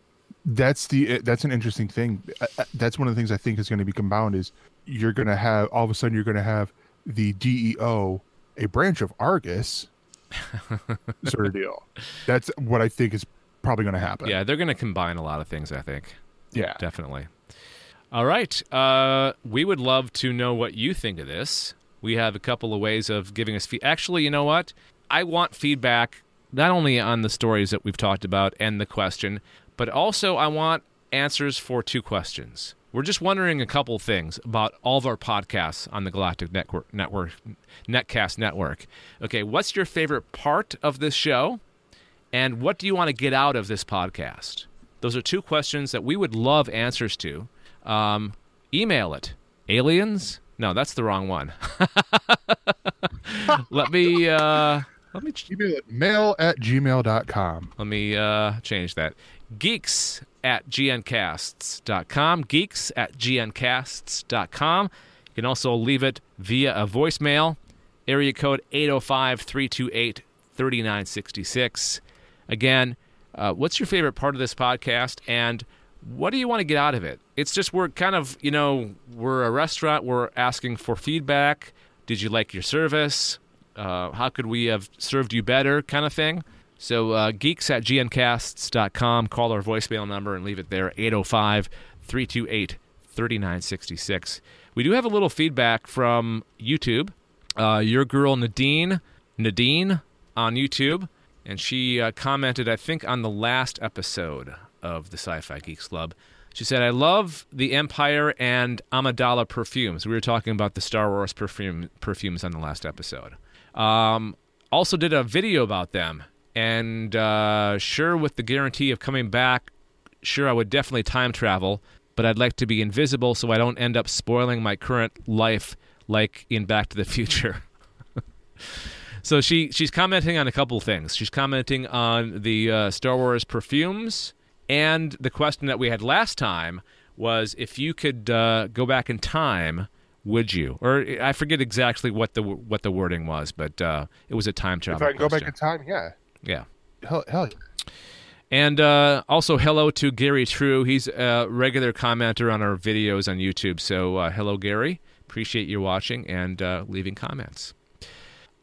That's the that's an interesting thing Uh, uh, that's one of the things i think is going to be compound is you're going to have all of a sudden you're going to have the deo a branch of argus sort of deal that's what i think is probably going to happen Yeah, they're going to combine a lot of things. I think. yeah Definitely. All right. Uh, we would love to know what you think of this. We have a couple of ways of giving us feedback. Actually, you know what? I want feedback not only on the stories that we've talked about and the question, but also I want answers for two questions. We're just wondering a couple things about all of our podcasts on the Galactic Network, Network Netcast Network. Okay, what's your favorite part of this show? And what do you want to get out of this podcast? Those are two questions that we would love answers to. Um, email it. Aliens? No, that's the wrong one. let me uh, let me ch- email it mail at gmail.com let me uh, change that. Geeks at gncasts.com. Geeks at gncasts.com. You can also leave it via a voicemail. Area code 805 328 3966. Again, uh, what's your favorite part of this podcast and what do you want to get out of it? It's just we're kind of, you know, we're a restaurant, we're asking for feedback. Did you like your service? Uh, how could we have served you better, kind of thing? So, uh, geeks at gncasts.com, call our voicemail number and leave it there 805 328 3966. We do have a little feedback from YouTube. Uh, your girl Nadine, Nadine on YouTube, and she uh, commented, I think, on the last episode of the Sci Fi Geeks Club. She said, I love the Empire and Amidala perfumes. We were talking about the Star Wars perfume, perfumes on the last episode. Um, also, did a video about them. And uh, sure, with the guarantee of coming back, sure, I would definitely time travel, but I'd like to be invisible so I don't end up spoiling my current life like in Back to the Future. so she she's commenting on a couple things. She's commenting on the uh, Star Wars perfumes and the question that we had last time was if you could uh, go back in time, would you? Or I forget exactly what the what the wording was, but uh, it was a time travel. if i can go back in time yeah yeah. hell, hell yeah. And uh, also, hello to Gary True. He's a regular commenter on our videos on YouTube. So, uh, hello, Gary. Appreciate you watching and uh, leaving comments.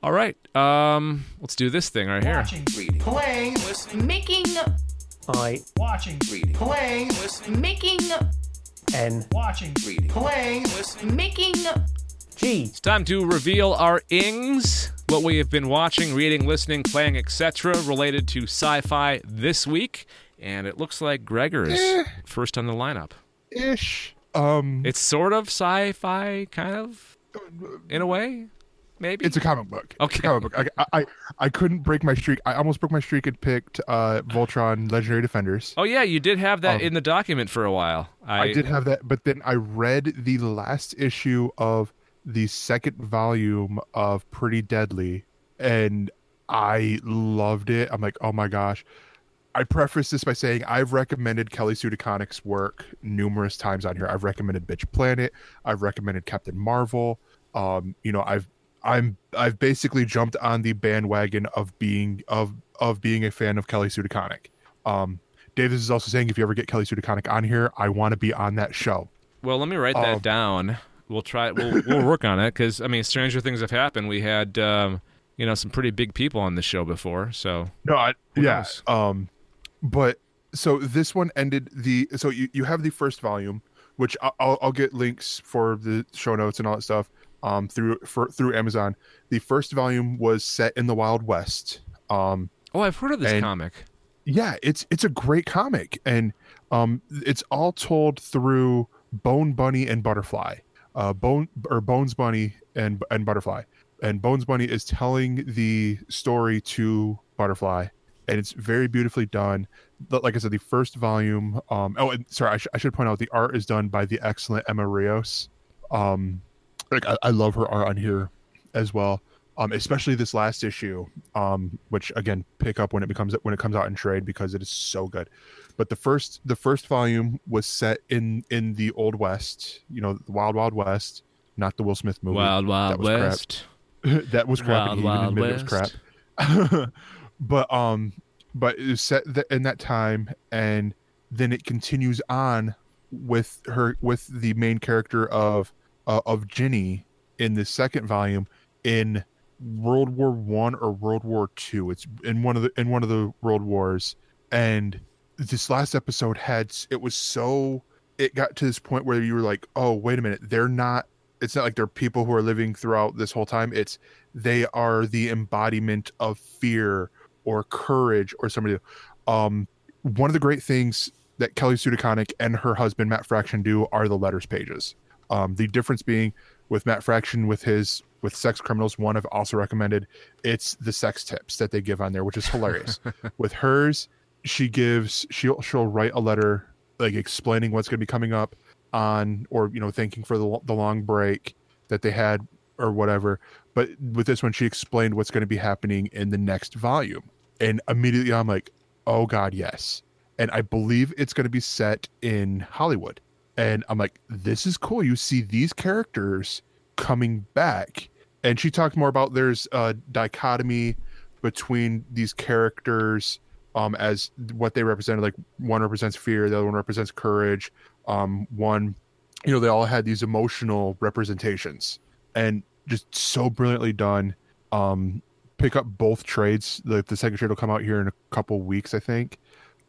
All right, um, let's do this thing right here. Watching, reading, playing, listening, Making, I watching, reading, playing, listening, making, and watching, reading, playing, listening, making, G. It's time to reveal our ings, what we have been watching, reading, listening, playing, etc., related to sci-fi this week. And it looks like Gregor is first on the lineup. ish um It's sort of sci-fi, kind of, in a way. Maybe. It's a comic book. It's a Okay. comic book. I, I I couldn't break my streak. I almost broke my streak and picked uh, Voltron Legendary Defenders. oh yeah, you did have that Um, in the document for a while. I, I did have that, but then I read the last issue of the second volume of Pretty Deadly, and I loved it. I'm like, oh my gosh. I preface this by saying I've recommended Kelly Sue DeConnick's work numerous times on here. I've recommended Bitch Planet. I've recommended Captain Marvel. Um, you know, I've I'm I've basically jumped on the bandwagon of being of of being a fan of Kelly Sue Um, Davis is also saying if you ever get Kelly Sue on here, I want to be on that show. Well, let me write that Um, down. We'll try. We'll we'll work on it because I mean, stranger things have happened. We had um, you know some pretty big people on the show before. So No, I, yeah. knows? Um, but so this one ended the so you you have the first volume, which I'll, I'll get links for the show notes and all that stuff um through for through Amazon. The first volume was set in the Wild West. Um, oh, I've heard of this And- comic. yeah, it's it's a great comic, and um, it's all told through Bone Bunny and Butterfly. Uh, Bone or Bones Bunny and and Butterfly, and Bones Bunny is telling the story to Butterfly, and it's very beautifully done. Like I said, the first volume. Um, oh, and sorry, I, sh- I should point out the art is done by the excellent Emma Rios. Um, like I, I love her art on here as well. Um, especially this last issue, um, which again pick up when it becomes when it comes out in trade because it is so good. But the first the first volume was set in in the old west, you know, the Wild Wild West, not the Will Smith movie. Wild Wild that was crap. West. that was crap. Wild and he even Wild admitted it was crap. but um, but it was set th- in that time, and then it continues on with her with the main character of uh, of Ginny in the second volume in World War One or World War Two. It's in one of the in one of the world wars, and this last episode had it was so it got to this point where you were like, oh wait a minute, they're not. It's not like they're people who are living throughout this whole time. It's they are the embodiment of fear or courage or somebody. Um, one of the great things that Kelly Sue DeConnick and her husband Matt Fraction do are the letters pages. Um, the difference being with Matt Fraction with his with sex criminals, one I've also recommended. It's the sex tips that they give on there, which is hilarious. with hers, she gives she'll she'll write a letter like explaining what's going to be coming up on or you know thanking for the the long break that they had or whatever. But with this one, she explained what's going to be happening in the next volume, and immediately I'm like, oh god, yes. And I believe it's going to be set in Hollywood. And I'm like, this is cool. You see these characters coming back. And she talked more about there's a dichotomy between these characters um, as what they represented. Like one represents fear, the other one represents courage. Um, one, you know, they all had these emotional representations and just so brilliantly done. Um, pick up both trades. The, the second trade will come out here in a couple weeks, I think.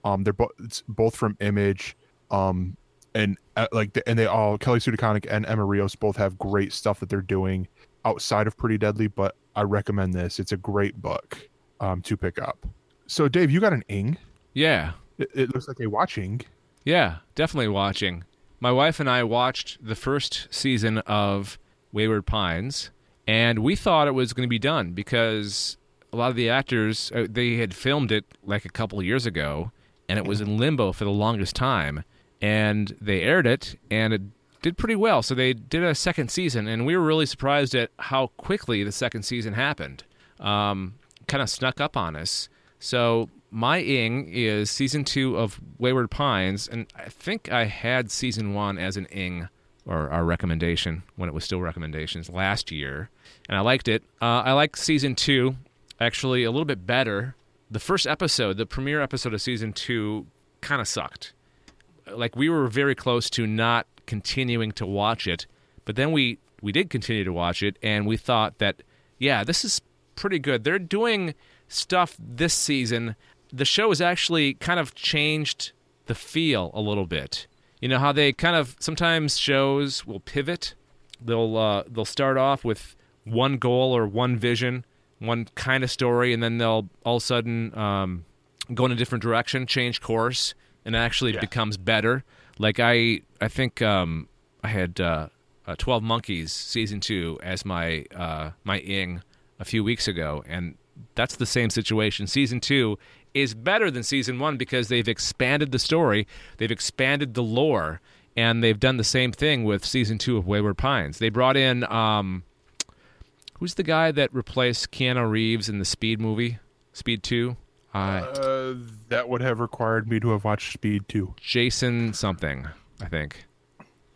Um, they're both both from Image. Um, and uh, like the, and they all Kelly Sue DeConnick and Emma Rios both have great stuff that they're doing outside of Pretty Deadly. But I recommend this. It's a great book um, to pick up. So Dave, you got an ing. Yeah, It, it looks like a watching. yeah, definitely watching. My wife and I watched the first season of Wayward Pines, and we thought it was going to be done because a lot of the actors uh, they had filmed it like a couple years ago, and it was in limbo for the longest time. And they aired it, and it did pretty well. So they did a second season, and we were really surprised at how quickly the second season happened. Um, kind of snuck up on us. So my ing is season two of Wayward Pines, and I think I had season one as an ing or our recommendation when it was still recommendations last year, and I liked it. Uh, I like season two actually a little bit better. The first episode, the premiere episode of season two, kind of sucked. Like we were very close to not continuing to watch it, but then we we did continue to watch it, and we thought that yeah, this is pretty good. They're doing stuff this season. The show has actually kind of changed the feel a little bit. You know how they kind of sometimes shows will pivot. They'll uh, they'll start off with one goal or one vision, one kind of story, and then they'll all of a sudden um, go in a different direction, change course, and it actually becomes better. Like I I think um, I had uh, uh, Twelve Monkeys season two as my uh, my ing a few weeks ago, and that's the same situation. Season two is better than season one because they've expanded the story, they've expanded the lore, and they've done the same thing with season two of Wayward Pines. They brought in um, who's the guy that replaced Keanu Reeves in the Speed movie, Speed Two? Uh, Uh, that would have required me to have watched Speed 2. Jason something, I think.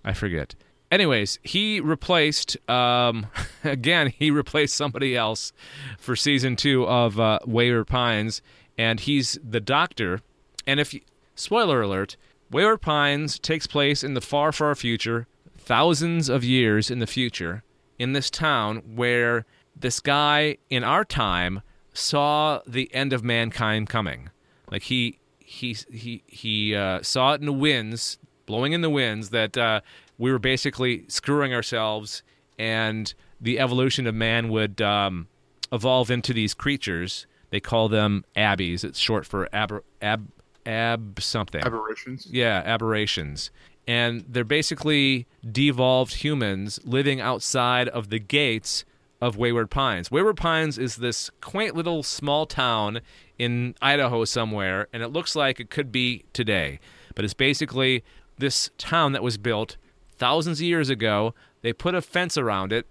I forget. Anyways, he replaced um, again. He replaced somebody else for season two of uh, Wayward Pines, and he's the doctor. And if you, spoiler alert, Wayward Pines takes place in the far, far future, thousands of years in the future, in this town where this guy in our time saw the end of mankind coming. Like he he he he uh, saw it in the winds, blowing in the winds that uh, we were basically screwing ourselves, and the evolution of man would um, evolve into these creatures. They call them abbeys. It's short for ab ab ab something. Aberrations. Yeah, aberrations. And they're basically devolved humans living outside of the gates of Wayward Pines. Wayward Pines is this quaint little small town in Idaho somewhere, and it looks like it could be today. But it's basically this town that was built thousands of years ago. They put a fence around it.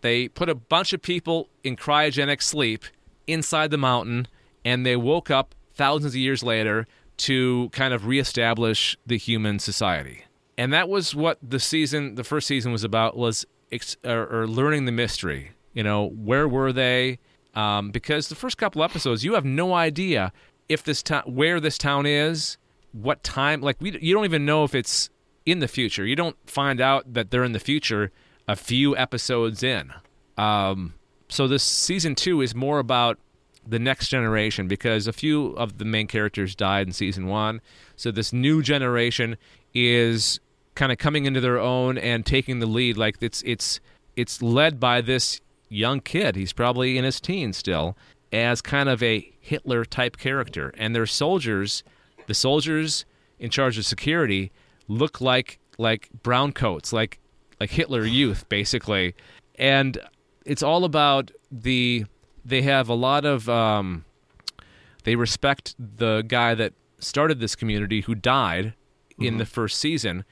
They put a bunch of people in cryogenic sleep inside the mountain, and they woke up thousands of years later to kind of reestablish the human society. And that was what the season, the first season was about, was ex- or, or learning the mystery. You know, where were they? Um, because the first couple episodes, you have no idea if this town, where this town is, what time. Like we, you don't even know if it's in the future. You don't find out that they're in the future a few episodes in. Um, so this season two is more about the next generation because a few of the main characters died in season one. So this new generation is kind of coming into their own and taking the lead. Like it's it's it's led by this young kid. He's probably in his teens still, as kind of a Hitler type character. And their soldiers, the soldiers in charge of security, look like like brown coats, like like Hitler Youth, basically. And it's all about the. They have a lot of. Um, they respect the guy that started this community who died in the first season.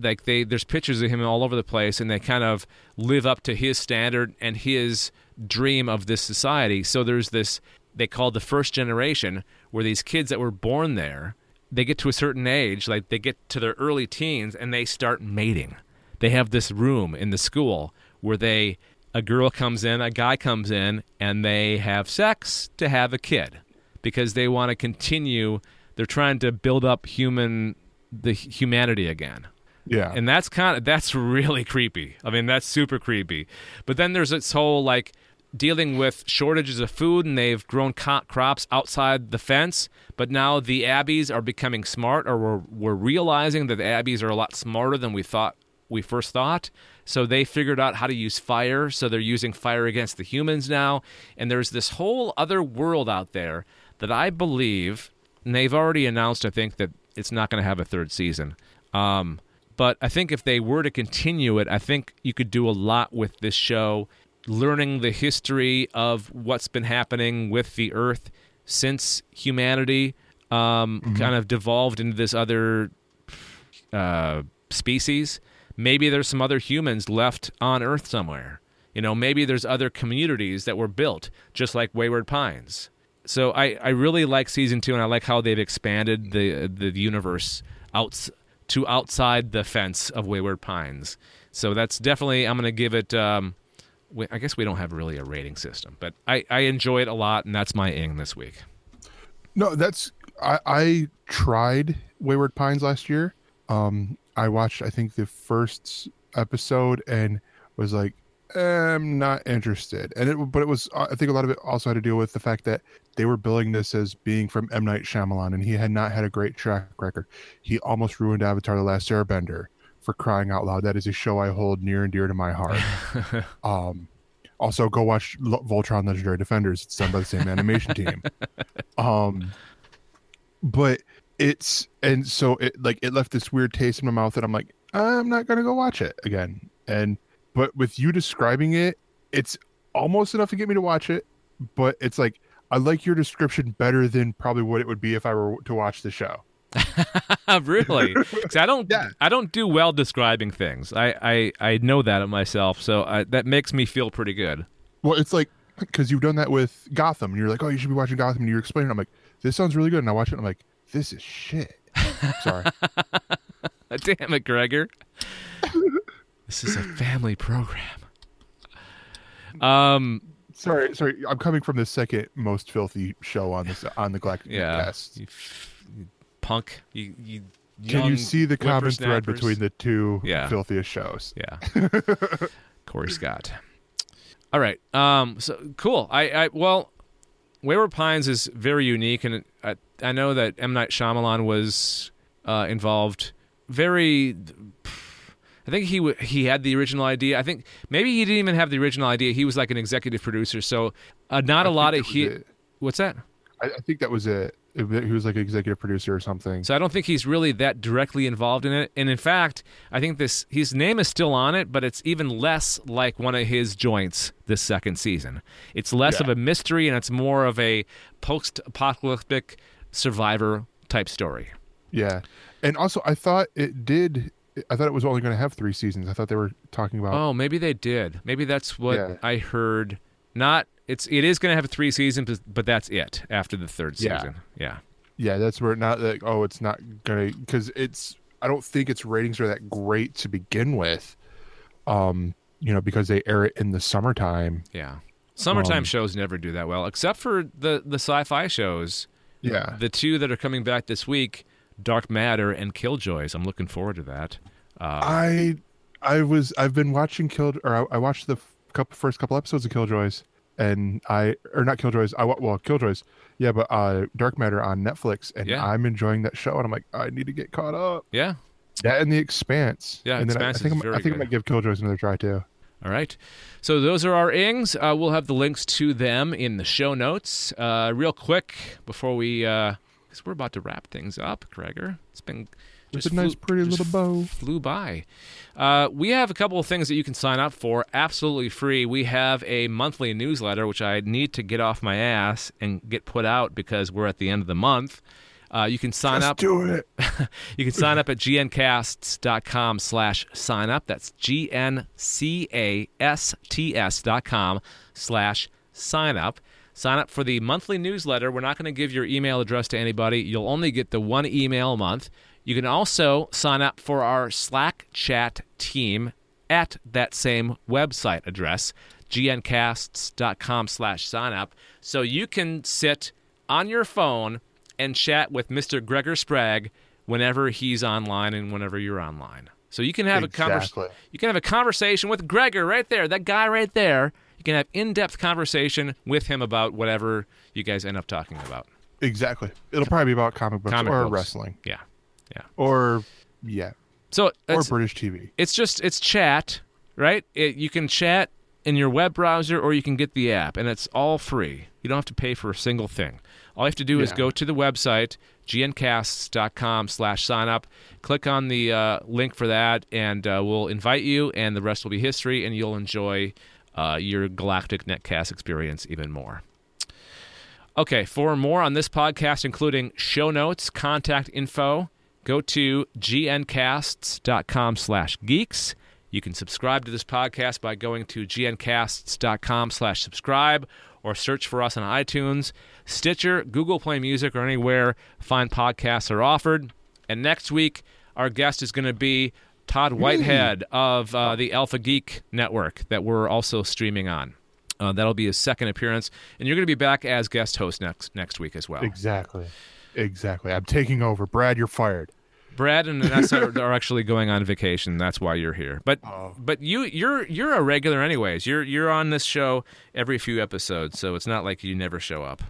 Like they, there's pictures of him all over the place, and they kind of live up to his standard and his dream of this society. So there's this they call the first generation, where these kids that were born there, they get to a certain age, like they get to their early teens, and they start mating. They have this room in the school where they a girl comes in, a guy comes in, and they have sex to have a kid because they want to continue. They're trying to build up human the humanity again. Yeah. And that's kind of that's really creepy. I mean, that's super creepy. But then there's this whole like dealing with shortages of food and they've grown co- crops outside the fence, but now the abbeys are becoming smart or we're, we're realizing that the abbeys are a lot smarter than we thought we first thought. So they figured out how to use fire, so they're using fire against the humans now, and there's this whole other world out there that I believe and they've already announced I think that it's not going to have a third season. Um, but I think if they were to continue it, I think you could do a lot with this show, learning the history of what's been happening with the Earth since humanity um, kind of devolved into this other uh, species. Maybe there's some other humans left on Earth somewhere. You know, maybe there's other communities that were built, just like Wayward Pines. So I, I really like season two, and I like how they've expanded the the universe out to outside the fence of Wayward Pines. So that's definitely I'm going to give it. Um, I guess we don't have really a rating system, but I, I enjoy it a lot, and that's my ing this week. No, that's I, I tried Wayward Pines last year. Um, I watched I think the first episode and was like, I'm not interested. And it, but it was I think a lot of it also had to deal with the fact that they were billing this as being from M Night Shyamalan, and he had not had a great track record. He almost ruined Avatar: The Last Airbender for crying out loud. That is a show I hold near and dear to my heart. um, also, go watch L- Voltron: Legendary Defenders. It's done by the same animation team. Um, but it's and so it like it left this weird taste in my mouth that I'm like, I'm not gonna go watch it again. and but with you describing it, it's almost enough to get me to watch it. But it's like I like your description better than probably what it would be if I were to watch the show. really? I don't. Yeah. I don't do well describing things. I I, I know that of myself, so I, that makes me feel pretty good. Well, it's like because you've done that with Gotham, and you're like, oh, you should be watching Gotham, and you're explaining. it. I'm like, this sounds really good, and I watch it, and I'm like, this is shit. Sorry. Damn it, Gregor. This is a family program. Um. sorry, sorry. I'm coming from the second most filthy show on this on the Galactic Yeah. Cast. You, you punk. You. you Can you see the common thread between the two Yeah. filthiest shows? Yeah. Corey Scott. All right. Um. So cool. I. I. Well, Wayward Pines is very unique, and I, I know that M Night Shyamalan was uh, involved. Very. I think he w- he had the original idea. I think maybe he didn't even have the original idea. He was like an executive producer. So uh, not a I lot of he. it. What's that? I, I think that was it. It- He was like an executive producer or something. So I don't think he's really that directly involved in it. And in fact, I think this his name is still on it, but it's even less like one of his joints this second season. It's less Yeah. of a mystery and it's more of a post-apocalyptic survivor type story. Yeah, and also I thought it did. I thought it was only going to have three seasons. I thought they were talking about. Oh, maybe they did. Maybe that's what Yeah. I heard. Not it's it is going to have three seasons, but, but that's it after the third Yeah. season. Yeah. Yeah, that's where not like oh, it's not gonna because it's. I don't think its ratings are that great to begin with. Um, you know, because they air it in the summertime. Yeah. Summertime Um, shows never do that well, except for the the sci-fi shows. Yeah, The two that are coming back this week, Dark Matter and Killjoys. I'm looking forward to that. Uh, I I was I've been watching Kill or I, I watched the couple first couple episodes of Killjoys and I or not Killjoys I well Killjoys yeah but uh Dark Matter on Netflix and Yeah. I'm enjoying that show and I'm like I need to get caught up yeah. that and the Expanse Yeah, and then I, I think I'm, I think good. I might give Killjoys another try too All right. So those are our ings. Uh, we'll have the links to them in the show notes. Uh, real quick before we, because we're about to wrap things up, Gregor. It's been It's just a nice, flew- pretty just little bow. Flew by. Uh, we have a couple of things that you can sign up for absolutely free. We have a monthly newsletter, which I need to get off my ass and get put out because we're at the end of the month. Uh, you can sign Let's up. do it You can sign up at gncasts.com slash sign up. That's G-N-C-A-S-T-S dot com slash sign up. Sign up for the monthly newsletter. We're not going to give your email address to anybody. You'll only get the one email a month. You can also sign up for our Slack chat team at that same website address, gncasts.com slash sign up. So you can sit on your phone and chat with Mr. Gregor Sprague whenever he's online and whenever you're online. So you can have a Exactly. conversation. You can have a conversation with Gregor right there, that guy right there. You can have in-depth conversation with him about whatever you guys end up talking about. exactly it'll probably be about comic books Comic or books. wrestling Yeah, yeah. or yeah So or British TV it's just it's chat, right? It, you can chat in your web browser or you can get the app, and it's all free. You don't have to pay for a single thing. All you have to do is go to the website gncasts.com slash sign up, click on the uh, link for that, and uh, we'll invite you, and the rest will be history, and you'll enjoy uh, your galactic netcast experience even more. Okay, for more on this podcast, including show notes, contact info, go to gncasts.com slash geeks. You can subscribe to this podcast by going to gncasts.com slash subscribe or search for us on iTunes, Stitcher, Google Play Music, or anywhere fine podcasts are offered. And next week, our guest is going to be Todd Whitehead of uh, the Alpha Geek Network that we're also streaming on. Uh, that'll be his second appearance, and you're going to be back as guest host next next week as well. exactly exactly I'm taking over Brad you're fired Brad and Vanessa are, are actually going on vacation. That's why you're here. But Oh. but you you're you're a regular anyways. You're you're on this show every few episodes, so it's not like you never show up.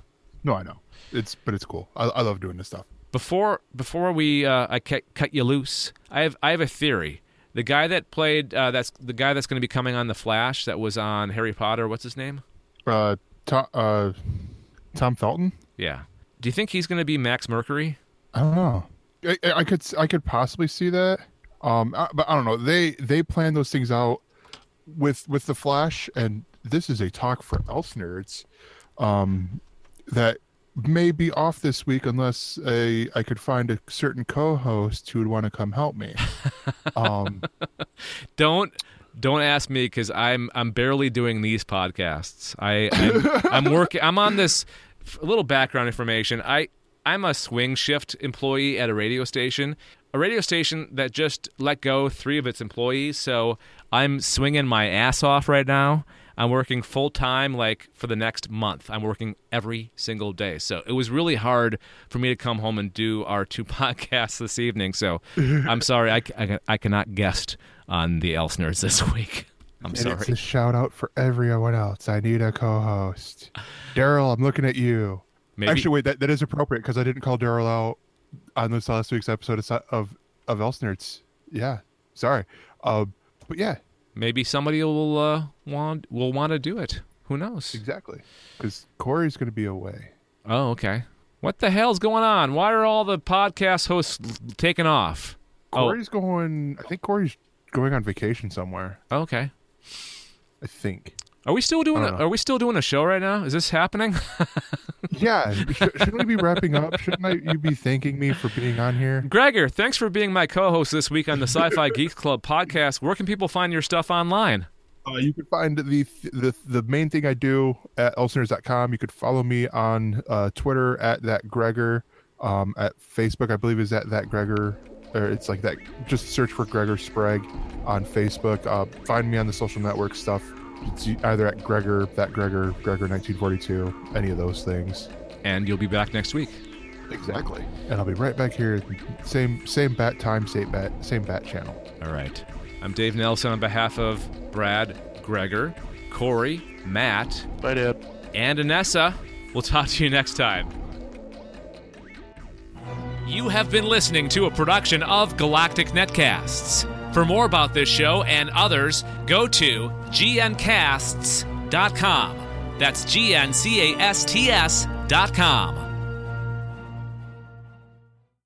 no I know it's but it's cool I, I love doing this stuff Before before we uh, I cut, cut you loose, I have I have a theory. The guy that played uh, that's the guy that's going to be coming on the Flash that was on Harry Potter. What's his name? uh, Tom, uh, Tom Felton. Yeah. Do you think he's going to be Max Mercury? I don't know. I, I could I could possibly see that. Um, I- but I don't know. They they plan those things out with with the Flash, and this is a talk for else nerds, um, that may be off this week unless a, I could find a certain co-host who would want to come help me. Um, Don't don't ask me because I'm I'm barely doing these podcasts. I I'm, I'm working. I'm on this a little background information. I I'm a swing shift employee at a radio station, a radio station that just let go three of its employees. So I'm swinging my ass off right now. I'm working full time, like for the next month. I'm working every single day. So it was really hard for me to come home and do our two podcasts this evening. So I'm sorry, I, I, I cannot guest on the Else Nerds this week. I'm and sorry. it's a shout out for everyone else. I need a co-host. Daryl, I'm looking at you. Maybe Actually, wait, that, that is appropriate because I didn't call Daryl out on this last week's episode of of, of Else Nerds. Yeah, sorry. Um, but yeah, maybe somebody will uh, want will want to do it. Who knows? exactly. Because Corey's going to be away. Oh, okay. What the hell's going on? Why are all the podcast hosts taking off? Corey's going. I think Corey's going on vacation somewhere. Oh, okay. I think. Are we still doing? A, are we still doing a show right now? Is this happening? Yeah, shouldn't we be wrapping up? Shouldn't I, you be thanking me for being on here? Gregor, thanks for being my co-host this week on the Sci-Fi Geeks Club podcast. Where can people find your stuff online? Uh, you can find the, the the main thing I do at elsenerds.com. You could follow me on uh, Twitter at that Gregor. Um, at Facebook, I believe is at that Gregor. Or it's like that. Just search for Gregor Sprague on Facebook. Uh, find me on the social network stuff. It's either at Gregor, that Gregor, Gregor 1942, any of those things. And you'll be back next week. Exactly. And I'll be right back here. Same same bat time, same bat same bat channel. All right. I'm Dave Nelson on behalf of Brad, Gregor, Corey, Matt, Bye, Dad. and Anessa. We'll talk to you next time. You have been listening to a production of Galactic Netcasts. For more about this show and others, go to gncasts.com. That's G N C A S T S dot com.